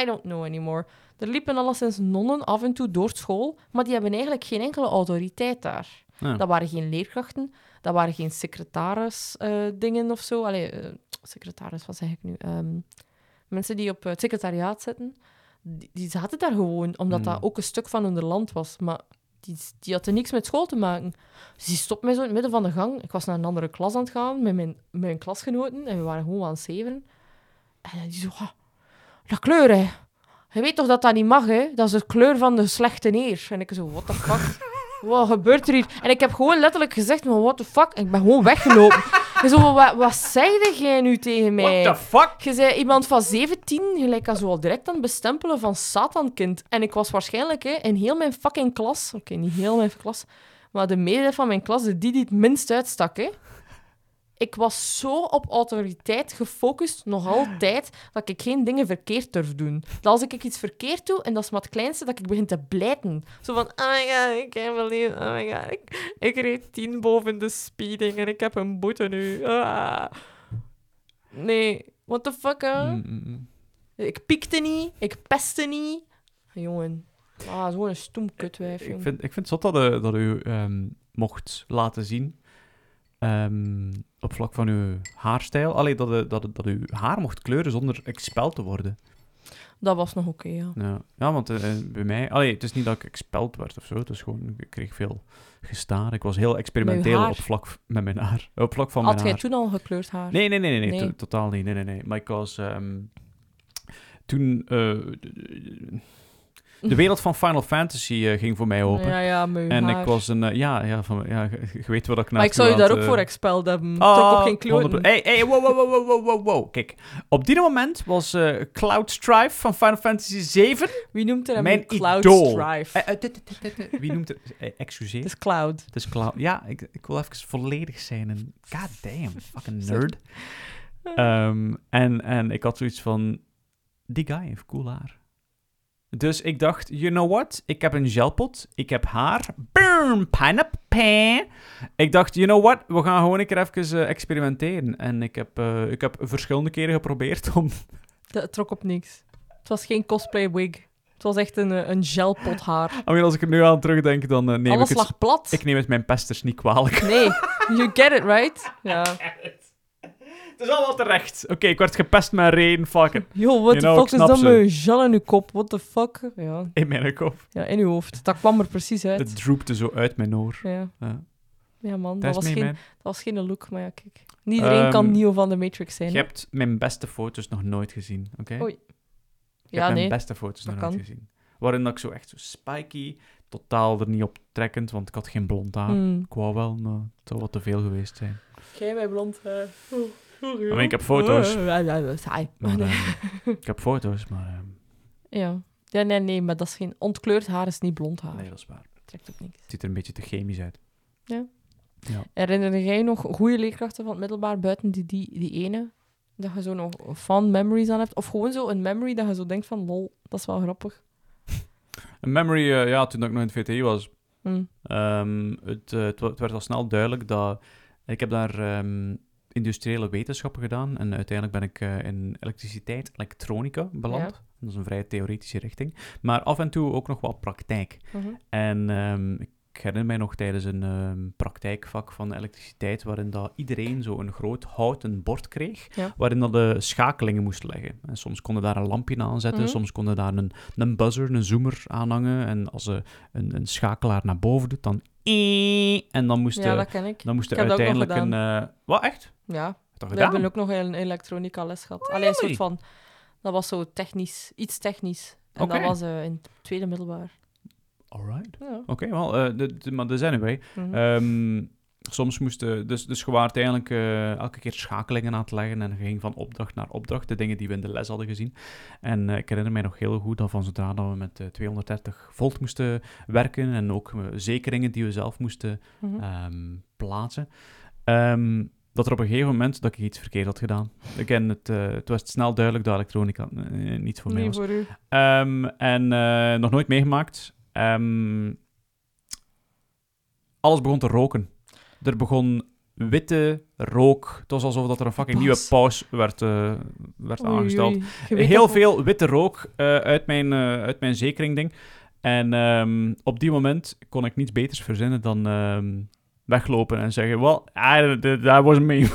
I don't know anymore. Er liepen alleszins nonnen af en toe door school, maar die hebben eigenlijk geen enkele autoriteit daar. Ja. Dat waren geen leerkrachten, dat waren geen secretaris-dingen of zo. Allee, eh, secretaris, wat zeg ik nu? Ehm, mensen die op het secretariaat zitten, die, die zaten daar gewoon, omdat dat Hmm. ook een stuk van hun land was. Maar die, die hadden niks met school te maken. Dus die stopt mij zo in het midden van de gang. Ik was naar een andere klas aan het gaan met mijn, mijn klasgenoten en we waren gewoon aan het zeveren. En die zo, "Ah, dat kleur, hè. Je weet toch dat dat niet mag, hè? Dat is de kleur van de slechte neer. En ik zo, what the fuck? Wat gebeurt er hier? En ik heb gewoon letterlijk gezegd, maar what the fuck? Ik ben gewoon weggelopen. En zo, wat, wat zeide jij nu tegen mij? What the fuck? Je zei iemand van 17, gelijk als al direct aan het bestempelen van Satankind. En ik was waarschijnlijk hè, in heel mijn fucking klas, oké, niet heel mijn klas, maar de meerderheid van mijn klas, de die die het minst uitstak. Hè. Ik was zo op autoriteit gefocust, nog altijd, dat ik geen dingen verkeerd durf doen. Dat als ik iets verkeerd doe, en dat is maar het kleinste, dat ik begin te blijten. Zo van, oh my god, ik can't believe, oh my god, ik, ik reed 10 boven de speeding en ik heb een boete nu. Ah. Nee, what the fuck, hè? Mm, mm, mm. Ik piekte niet, ik pestte niet. Jongen, ah, zo'n een stoem kutwijf, Ik jongen. vind, ik vind het zot dat, u- dat u ehm, mocht laten zien ehm, op vlak van uw haarstijl. Allee, dat, u- dat, dat uw haar mocht kleuren zonder expelled te worden. Dat was nog oké, ja. Ja, ja want eh, bij mij... Allee, het is niet dat ik expelled werd of zo. Het is gewoon... Ik kreeg veel gestaar. Ik was heel experimenteel haar? op vlak met mijn haar. Op vlak van mijn Had jij haar. toen al gekleurd haar? Nee, nee, nee, nee, nee, Nee. to- totaal niet. Nee, nee, nee. Maar ik was ehm, toen eh, de wereld van Final Fantasy eh, ging voor mij open. Ja, ja, en ik was een, eh, ja, ja, van, ja, je, weet wat ik Maar ik zou je daar ook voor expelled hebben. Ah, Toch op geen kloten. Hey, hey, wow, wow, wow, wow, wow, wow. Kijk, op die moment was eh, Cloud Strife van Final Fantasy 7 Wie noemt er mijn Cloud idool. Strife? Eh, eh. Wie noemt? Eh, excuseer. Het is Cloud. Het is Cloud. Ja, ik, ik wil even volledig zijn. En god damn, fucking nerd. Ehm, en, en ik had zoiets van, die guy heeft cool haar. Dus ik dacht, you know what? Ik heb een gelpot, ik heb haar. Boom, pineapple. Ik dacht, you know what? We gaan gewoon een keer even eh, experimenteren. En ik heb, eh, ik heb verschillende keren geprobeerd om... Dat trok op niks. Het was geen cosplay wig. Het was echt een, eh, een gelpot haar. I mean, als ik er nu aan terugdenk, dan neem Alles ik het... lag plat. Ik neem het mijn pesters niet kwalijk. Nee, you get it, right? Ja. Het is allemaal terecht. Oké, ik werd gepest met regen, fuck it. Yo, what You the know, fuck is dat met gel in uw kop? What the fuck? Ja. In mijn kop. ja, in uw hoofd. Dat kwam er precies uit. Het droepte zo uit mijn oor. Ja. Ja. ja, man. Dat was, geen, man. dat was geen look, maar ja, kijk. Niet iedereen kan Ehm, Neo van de Matrix zijn. Je hebt mijn beste foto's nog nooit gezien, oké? Oei. Ik heb Ja, mijn nee. beste foto's Dat nog nooit kan. gezien. Waarin dat ik zo echt zo spiky, totaal er niet op trekkend, want ik had geen blond haar. Hmm. Ik wou wel, maar het zou wat te veel geweest zijn. Jij met blond haar. Ik heb foto's. Ja, ja, ja, saai. Maar, Nee. ehm, ik heb foto's, maar ehm, Ja. ja, nee, nee, maar dat is geen... Ontkleurd haar is niet blond haar. nee, dat is waar. Trekt op niks. Het ziet er een beetje te chemisch uit. Herinner jij nog goede leerkrachten van het middelbaar buiten die, die, die ene? Dat je zo nog fun memories aan hebt? Of gewoon zo een memory dat je zo denkt van, lol, dat is wel grappig. Een memory, eh, ja, toen ik nog in het VTI was, Hm. Ehm, het, eh, het werd al snel duidelijk dat... Ik heb daar ehm, industriële wetenschappen gedaan en uiteindelijk ben ik eh, in elektriciteit, elektronica beland. Ja. Dat is een vrij theoretische richting. Maar af en toe ook nog wat praktijk. Mhm. En ehm, ik herinner mij nog tijdens een ehm, praktijkvak van elektriciteit, waarin dat iedereen zo een groot houten bord kreeg, Ja. waarin dat de schakelingen moesten leggen. En soms konden daar een lampje aan zetten, Mhm. soms konden daar een, een buzzer, een zoomer aanhangen. En als ze een, een schakelaar naar boven doet, dan... En dan moest, Ja, de- dat ken ik. dan moest er Ik uiteindelijk een... eh, wat, echt? Ja, dat we gedaan? hebben ook nog een elektronica les gehad. Allee, een soort van... Dat was zo technisch, iets technisch. En dat was eh, in het tweede middelbaar. Alright. Ja. Oké, wel, de- maar dus anyway. Mhm. Ehm, soms moesten, dus, dus je waart eigenlijk eh, elke keer schakelingen aan het leggen en ging van opdracht naar opdracht, de dingen die we in de les hadden gezien. En eh, ik herinner mij nog heel goed dat van zodra dat we met eh, 230 volt moesten werken en ook eh, zekeringen die we zelf moesten Mhm. ehm, plaatsen, ehm, dat er op een gegeven moment dat ik iets verkeerd had gedaan. Again, het, eh, het was snel duidelijk dat elektronica eh, niet voor mij was. voor u. Ehm, en eh, nog nooit meegemaakt. Alles begon te roken. Er begon witte rook. Het was alsof dat er een fucking nieuwe paus werd, eh, werd Oei, aangesteld. oei. Heel veel witte rook eh, uit, mijn, eh uit mijn zekeringding. En ehm, op die moment kon ik niets beters verzinnen dan ehm, weglopen en zeggen... Well, I- that that wasn't me.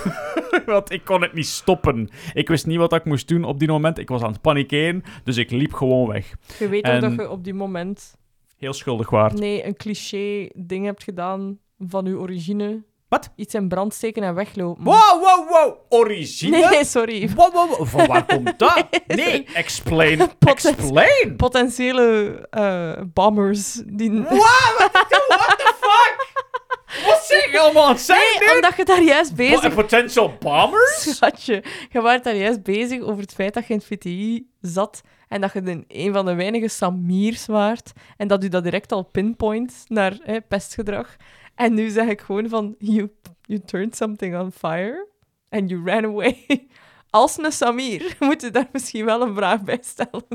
Want ik kon het niet stoppen. Ik wist niet wat ik moest doen op die moment. Ik was aan het panikeren, dus ik liep gewoon weg. Je weet En- dat je op die moment Heel schuldig waard. nee, een cliché ding hebt gedaan van je origine. Wat? Iets in brand steken en weglopen. Wow, wow, wow. Origine? Nee, sorry. Wow, wow, wow. Van waar komt dat? Nee, explain. Explain. Potentiële eh, bombers die... Wow, what the, fuck? Wat zeg je allemaal zeggen, Nee, omdat je daar juist bezig... a potential bombers? Schatje, je was daar juist bezig over het feit dat je in het VTI zat en dat je de, een van de weinige Samirs waart en dat u dat direct al pinpoint naar hè, pestgedrag. En nu zeg ik gewoon van, you, you turned something on fire and you ran away. Als een Samir moet je daar misschien wel een vraag bij stellen.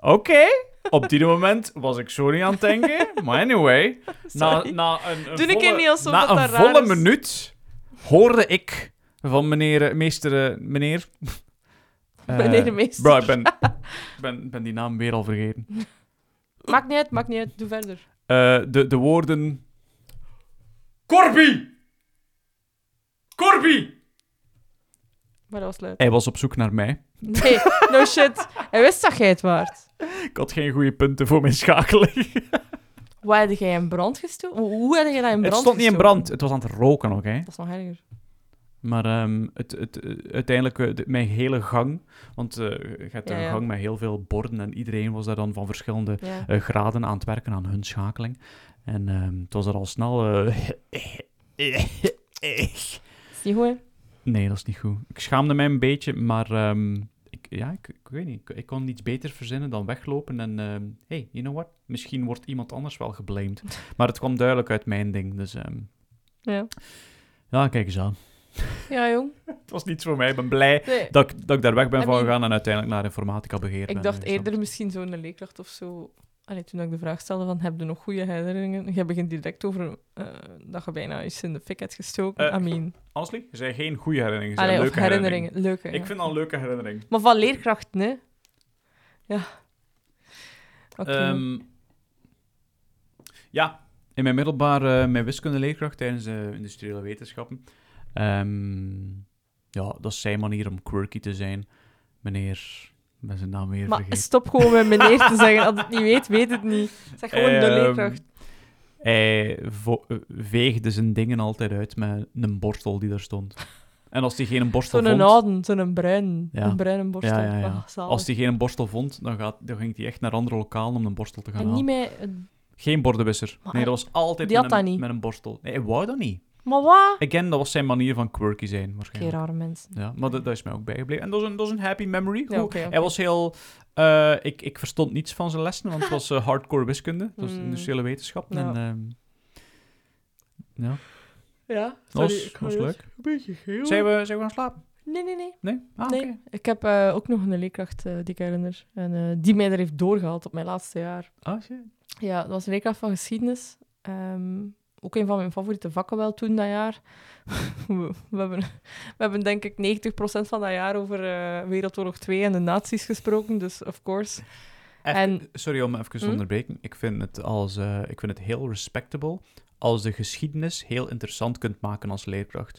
Oké. Op die moment was ik zo niet aan het denken. Maar anyway. Na, Sorry. na een, Doe volle, niet alsof na dat een dat raar volle is. minuut hoorde ik van meneer... eh, Meester... eh, meneer... eh, Meneer de meester. Bro, ik ben, ben, ben die naam weer al vergeten. Maakt niet uit, maakt niet uit. Doe verder. Eh, de, de woorden... Corby! Corby! Maar dat was leuk. Hij was op zoek naar mij. Nee, no shit. Hij wist dat jij het waard. Ik had geen goede punten voor mijn schakeling. Waar heb jij in brand gestoken? Hoe- heb je dat in brand Het stond niet in gestoken? brand, het was aan het roken nog, hè. Dat is nog erger. Maar ehm, het, het, eh, uiteindelijk, eh, de- mijn hele gang, want eh, je hebt Ja, een ja. gang met heel veel borden en iedereen was daar dan van verschillende Ja. eh, graden aan het werken aan hun schakeling. En ehm, het was er al snel... eh, Is niet goed, hè? nee, dat is niet goed. Ik schaamde mij een beetje, maar ehm, ik, ja, ik, ik weet niet. Ik, ik kon niets beter verzinnen dan weglopen en... ehm, hey, you know what? Misschien wordt iemand anders wel geblamed. Maar het kwam duidelijk uit mijn ding, dus... Ja. ja, kijk eens aan. Ja, jong. Het was niets voor mij. Ik ben blij Nee, dat ik, dat ik daar weg ben I van gegaan en uiteindelijk naar informatica begeerd ben. ik dacht eh, eerder misschien zo'n leerkracht of zo. Allee, toen ik de vraag stelde van, heb je nog goede herinneringen? Je begint direct over eh, dat je bijna iets in de fik hebt gestoken. Eh, I mean, Honestly, zei geen goede herinneringen. allee, leuke herinneringen. Leuke, Ik ja. vind een leuke herinnering. Maar van leerkrachten, hè? Ja. Oké. Ehm, ja, in mijn middelbaar, eh, mijn wiskundeleerkracht tijdens de industriële wetenschappen. Ehm, ja, dat is zijn manier om quirky te zijn. Meneer, ben zijn naam weer maar vergeten. stop gewoon met meneer te zeggen. Als het niet weet, weet het niet. Zeg gewoon de Ehm, leerkracht. Hij vo- eh, veegde zijn dingen altijd uit met een borstel die daar stond. En als hij geen borstel Zo'n vond... oude, zo'n bruin, Ja. een bruine borstel. Ja, ja, ja. Ah, zalig. Als hij geen borstel vond, dan, gaat, dan ging hij echt naar andere lokalen om een borstel te gaan En halen. niet met... eh, Geen bordenwisser. Maar nee, dat was altijd die met, had dat een, niet. met een borstel. Nee, hij wou dat niet. Maar wat? Again, dat was zijn manier van quirky zijn, Geen waarschijnlijk. rare mensen. Ja, maar dat, dat is mij ook bijgebleven. En dat is een, dat is een happy memory. Ja. Hij was heel... eh, ik, ik verstond niets van zijn lessen, want het was eh, hardcore wiskunde. Dat was Mm. industriële wetenschap. Ja. En, ehm, ja, Ja, dat was, leuk. Een beetje geel. Zijn we, zijn we gaan slapen? Nee, nee, nee. Nee? Ah, nee. Ik heb eh, ook nog een leerkracht eh, die ik herinner. En eh, die mij er heeft doorgehaald op mijn laatste jaar. Ah, shit. Ja, dat was een leerkracht van geschiedenis. Ehm, ook een van mijn favoriete vakken wel toen dat jaar. we, we hebben, we hebben denk ik 90% van dat jaar over eh, Wereldoorlog 2 en de nazi's gesproken. Dus of course. Even- En- Sorry om even te Hm? onderbreken. Ik vind, het als, eh, ik vind het heel respectable als de geschiedenis heel interessant kunt maken als leerkracht.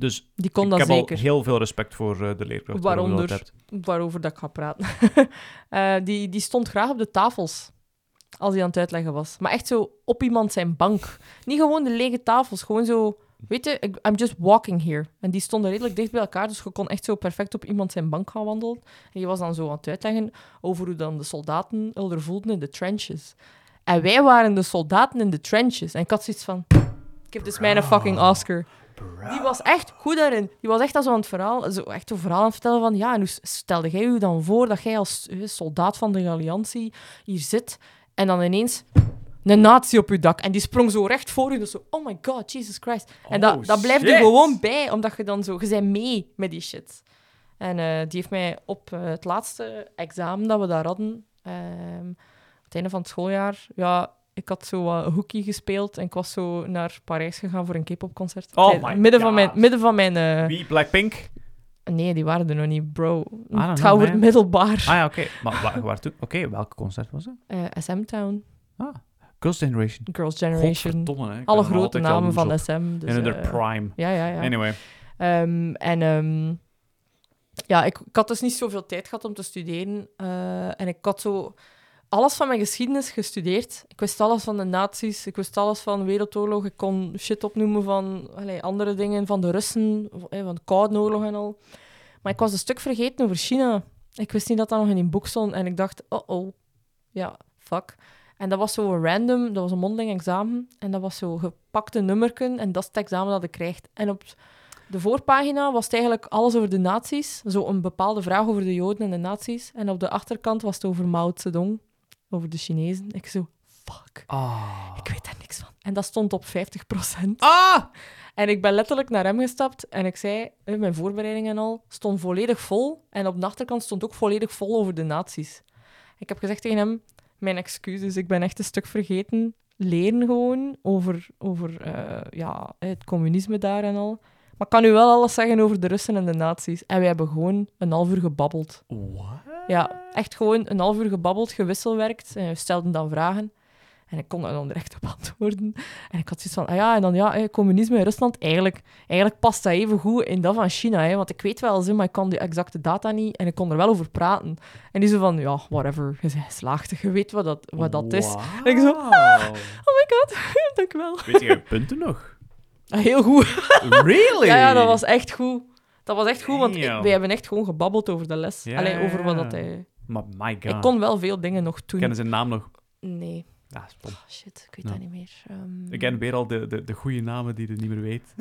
Dus Die kon ik dat heb zeker. al heel veel respect voor eh, de leerkracht. Waaronder? waarover dat ik ga praten. Die, die stond graag op de tafels als hij aan het uitleggen was. Maar echt zo op iemand zijn bank. Niet gewoon de lege tafels, gewoon zo... Weet je, I'm just walking here. En die stonden redelijk dicht bij elkaar, dus je kon echt zo perfect op iemand zijn bank gaan wandelen. En je was dan zo aan het uitleggen over hoe dan de soldaten elder voelden in de trenches. En wij waren de soldaten in de trenches. En ik had zoiets van... Ik heb dus mijn fucking Oscar. Die was echt goed daarin. Die was echt als aan het verhaal, zo echt een verhaal aan het vertellen van, ja, en hoe stelde jij je dan voor dat jij als eh, soldaat van de Alliantie hier zit en dan ineens een nazi op je dak en die sprong zo recht voor je, dus zo, oh my god, Jesus Christ. en dat, Oh, dat blijft er shit. gewoon bij, omdat je dan zo, je bent mee met die shit. En eh, die heeft mij op eh, het laatste examen dat we daar hadden, ehm, het einde van het schooljaar, ja, ik had zo wat hockey gespeeld en ik was zo naar Parijs gegaan voor een K-pop concert. Oh my midden van God. mijn, midden van mijn eh, Wie? Blackpink? Nee, die waren er nog niet, bro. know, het gaat over het middelbaar. Ah ja, oké. Maar waar, waartoe? Oké, welk concert was het? Eh, SM Town, Ah, Girls' Generation. Girls' Generation. Alle grote namen van op. SM. Dus, In hun eh, prime. ja, ja, ja. Anyway. Ehm, en ehm, ja, ik, ik had dus niet zoveel tijd gehad om te studeren. eh, en ik had zo alles van mijn geschiedenis gestudeerd. Ik wist alles van de nazi's, ik wist alles van Wereldoorlog. Ik kon shit opnoemen van allee, andere dingen, van de Russen, van de Koude Oorlog en al. Maar ik was een stuk vergeten over China. Ik wist niet dat dat nog in een boek stond. En ik dacht, oh oh, ja, fuck. En dat was zo random, dat was een mondeling examen. En dat was zo gepakte nummerken. En dat is het examen dat ik krijg. En op de voorpagina was het eigenlijk alles over de nazi's. Zo een bepaalde vraag over de Joden en de nazi's. En op de achterkant was het over Mao Zedong, over de Chinezen. Ik zo, fuck, Ah. ik weet daar niks van. En dat stond op 50%. Ah! En ik ben letterlijk naar hem gestapt en ik zei, eh, mijn voorbereidingen en al, stond volledig vol. En op de achterkant stond ook volledig vol over de nazi's. Ik heb gezegd tegen hem, mijn excuses, ik ben echt een stuk vergeten. Leren gewoon over, over eh, ja, het communisme daar en al. Maar ik kan u wel alles zeggen over de Russen en de nazi's. En we hebben gewoon een half uur gebabbeld. What? Ja, echt gewoon een half uur gebabbeld, gewisselwerkt. En we stelden dan vragen. En ik kon daar dan direct op antwoorden. En ik had zoiets van, ah ja, en dan ja, eh, communisme in Rusland, eigenlijk, eigenlijk past dat even goed in dat van China. Hè, want ik weet wel, zo, maar ik kan die exacte data niet. En ik kon er wel over praten. En die zo van, ja, whatever, je bent geslaagd, je weet wat dat, wat dat is. En ik zo. Oh my god, dank u wel. Weet je punten nog? Ah, Heel goed. Really? Ja, ja, dat was echt goed. Dat was echt goed, want ik- wij hebben echt gewoon gebabbeld over de les. Ja, Allee, over wat dat hij... Maar my god. Ik kon wel veel dingen nog doen. Kennen zijn naam nog? Nee. Ja. Oh, shit, ik weet Ja. dat niet meer. Ehm, Ik ken weer al de, de, de goede namen die je niet meer weet.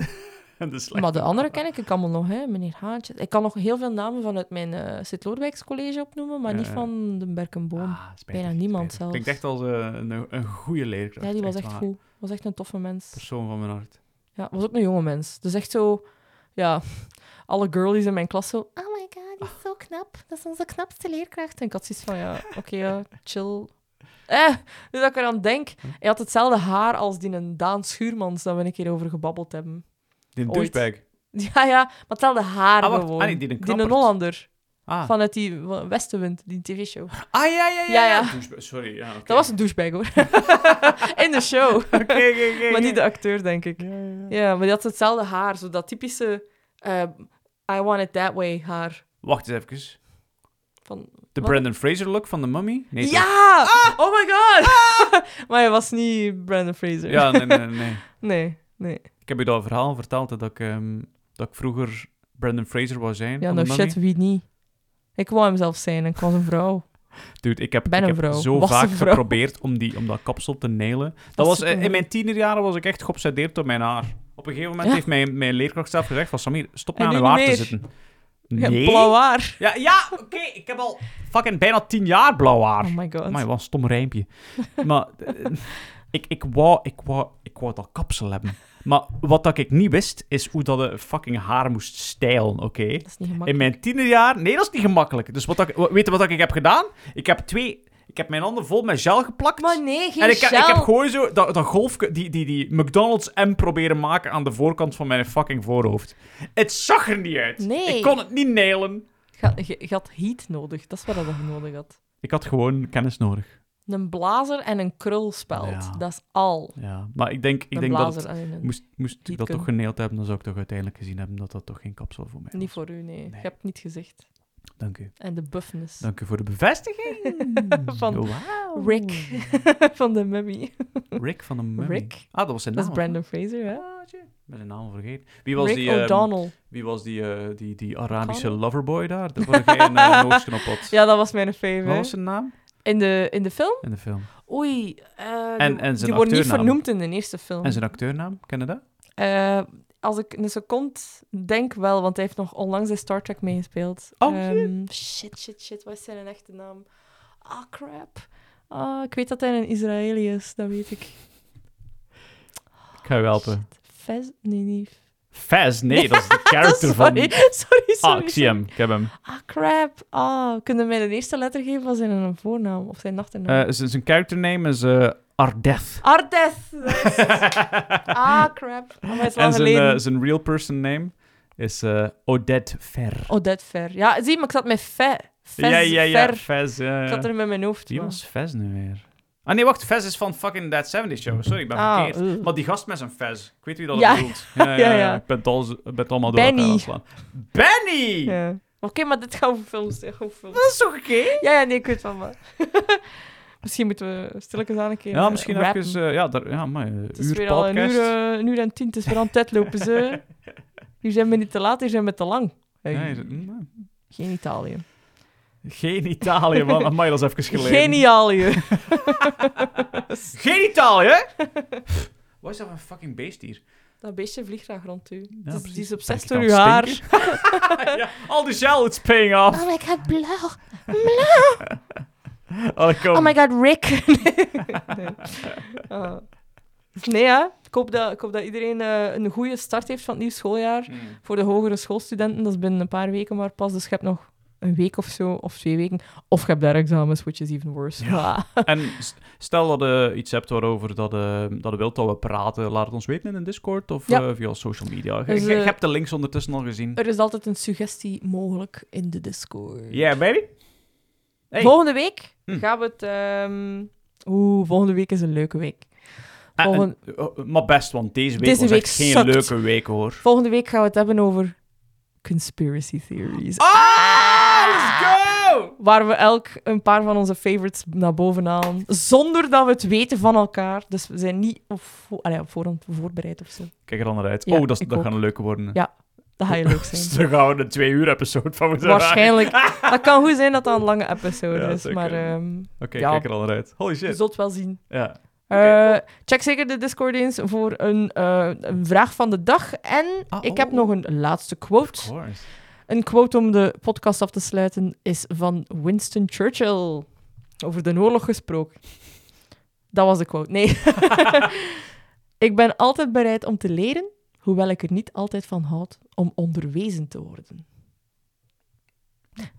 en de slechte. Maar de andere ken ik, ik allemaal nog, hè. meneer Haantje. Ik kan nog heel veel namen vanuit mijn eh Sint-Loorwijks college opnoemen, maar Ja, niet van de Berkenboom. Ah, spijtig, Bijna niemand spijtig. zelfs. Klinkt echt als eh, een, een goede leerkracht. ja, die was echt waar. goed. Was echt een toffe mens. Persoon van mijn hart. Ja, was ook een jonge mens. Dus echt zo, ja, alle girlies in mijn klas zo. Oh my god, die is zo knap. Dat is onze knapste leerkracht. En ik had zoiets van, ja, oké, ja, chill. Eh, nu dat ik eraan denk, hij had hetzelfde haar als die een Daan Schuurmans, dat we een keer over gebabbeld hebben. Die douchebag. Ja, ja, maar hetzelfde haar Ah, wacht. gewoon. Ah, nee, die een knappert. Hollander. Ah. Vanuit die Westenwind, die tv-show. ah, ja, ja, ja. Ja, ja. Douchebag, Sorry, ja, oké. Dat was een douchebag, hoor. In de show. Oké, oké, oké. Maar niet de acteur, denk ik. Ja, ja, ja. Ja, maar die had hetzelfde haar. Zo dat typische eh, I want it that way haar. Wacht eens even. Van, De Wat? Brandon Fraser look van de Mummy? Nee, ja! Oh my god! maar hij was niet Brandon Fraser. Ja, nee, nee, nee. Nee, nee. Ik heb je dat verhaal verteld hè, dat ik, ehm, dat ik vroeger Brandon Fraser wou zijn. Ja, van no de Mummy. shit, wie niet? Ik wou hem zelf zijn en ik was een vrouw. Dude, ik heb, Ben ik heb zo Was vaak geprobeerd om, die, om dat kapsel te nailen. Dat Was was, eh, in mijn tienerjaren was ik echt geobsedeerd door mijn haar. Op een gegeven moment Ja. heeft mijn, mijn leerkracht zelf gezegd van Samir, stop nou aan niet haar te zitten. Ja, Nee. blauw haar. Ja, ja oké, ik heb al fucking bijna tien jaar blauw haar. Oh my god. Maar wat een stom rijmpje. maar eh, ik, ik, wou, ik, wou, ik wou dat kapsel hebben. Maar wat dat ik niet wist, is hoe dat de fucking haar moest stijlen, oké? Dat is niet gemakkelijk. In mijn tienerjaar... Nee, dat is niet gemakkelijk. Dus wat dat, ik- weet je wat dat ik heb gedaan? Ik heb twee... Ik heb mijn handen vol met gel geplakt. Maar nee, geen en ik, ik gel. heb gewoon zo dat, dat golfje, die, die, die McDonald's M proberen maken aan de voorkant van mijn fucking voorhoofd. Het zag er niet uit. Nee. Ik kon het niet nailen. Je, had heat nodig. Dat is wat je nodig had. Ik had gewoon kennis nodig. Een blazer en een krulspeld. Ja. Dat is al. Ja, maar ik denk, ik een denk dat het, een... moest, moest ik dat toch genaild hebben, dan zou ik toch uiteindelijk gezien hebben dat dat toch geen kapsel voor mij was. Niet voor u, nee. Nee. Je hebt niet gezegd. Dank u. En de buffness. Dank u voor de bevestiging. Van Wauw. Rick. van de mummy. Rick van de Mummy. Rick. Ah, dat was zijn Dat naam. is Brandon Fraser, hè? Ah, tje. Ik ben zijn naam vergeten. Wie was Rick die, ehm, O'Donnell. wie was die, eh, die, die Arabische loverboy daar? De waar jij een uh, op had. Ja, dat was mijn fave. Wat was zijn naam In, de, in de film? in de film? Oei. eh, En- en zijn die wordt niet vernoemd in de eerste film. En zijn acteurnaam? Ken je dat? Eh, als ik een seconde denk wel, want hij heeft nog onlangs in Star Trek meegespeeld. Oh, Ehm, shit, shit, shit. Wat is zijn echte naam? Ah, crap. Ah, ik weet dat hij een Israëli is, dat weet ik. Ik ga je helpen. Fez? Nee, niet. Faz? Nee, dat is de character van... sorry, sorry, sorry. Ah, ik zie hem. Ik heb hem. Ah, crap. Ah, kunnen mij de eerste letter geven van zijn een voornaam of zijn achternaam? Z- zijn character name is eh, Ardeth. Is ah, crap. Oh, En zijn, eh, zijn real person name is Odette Ver. Odette Ver. Ja, zie, maar ik zat met Fe. Fez, ja, ja, ja. Fez, ja, Ik zat er met mijn hoofd. Wie was Fez nu weer? Ah nee, wacht. Fez is van fucking That 70 Show. Sorry, ik ben Ah, verkeerd. uh. Maar die gast met zijn Fez. Ik weet wie dat Ja. bedoelt. Ja, ja, Ja, ja. ja. Ik ben het, al, ik ben het allemaal door Benny. elkaar aan het slaan. Benny! Ja. Oké, maar dit gaat over films. dit gaat over films. Dat is toch oké? Ja, ja, nee, ik weet van maar. misschien moeten we stilletjes aan een keer Ja, eh, misschien rappen. even... eh, ja, daar, ja, maar uh, Het is uur weer al een podcast. uur, eh, een uur en tien. Het is weer aan het tijd lopen, ze. Hier zijn we niet te laat, hier zijn we te lang. Hey, Ja, is het- mm, Geen Italië. Geen Italië, man. Amai, dat is even geleden. Genialië. Geen Italië, hè? Wat is dat voor een fucking beest hier? Dat beestje vliegt graag rond u. Ja, precies. die is ik door uw haar. ja, al die gel, it's paying off. Oh my god, blauw. Oh, kom. Oh my god, Rick. nee. Nee, ja. Ik hoop dat, ik hoop dat iedereen eh, een goede start heeft van het nieuwe schooljaar. Mm. Voor de hogere schoolstudenten, dat is binnen een paar weken maar pas. Dus je hebt nog een week of zo, of twee weken. Of je hebt daar examens, which is even worse. Ja. En stel dat je iets hebt waarover dat, eh, dat je wilt dat we praten, laat het ons weten in een Discord of Ja. eh, via social media. Je, Dus, je eh, hebt de links ondertussen al gezien. Er is altijd een suggestie mogelijk in de Discord. Yeah, baby. Hey. Volgende week Hm. gaan we het... ehm, Oeh, volgende week is een leuke week. Ah, en- volgen- oh, maar best, want deze week week echt geen leuke week, hoor. Volgende week gaan we het hebben over conspiracy theories. Ah, go! Waar we elk een paar van onze favorites naar boven halen. Zonder dat we het weten van elkaar. Dus we zijn niet op, vo- allee, op voorhand voorbereid of zo. Kijk er dan naar uit. Ja, oh, dat, gaat een leuke worden. Ja, Dat ga je leuk zijn. daar gaan we een twee uur episode van moeten Waarschijnlijk. Dat kan goed zijn dat dat een lange episode Ja, is. zeker. Maar ehm, Oké, Ja. kijk er al naar uit. Holy je shit. zult wel zien. Ja. Eh, check zeker de Discord eens voor een, eh, een vraag van de dag. En Ah, ik oh. heb nog een laatste quote. Of course. Een quote om de podcast af te sluiten is van Winston Churchill. Over de oorlog gesproken. Dat was de quote. Nee. ik ben altijd bereid om te leren, hoewel ik er niet altijd van houd om onderwezen te worden.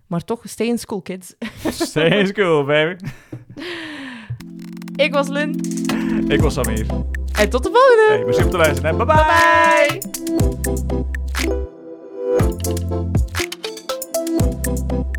Maar toch, stay in school, kids. Stay in school, baby. Ik was Lynn. Ik was Samir. En tot de volgende. Hey, merci om te luisteren. hè. Bye bye. Bye. Thank you.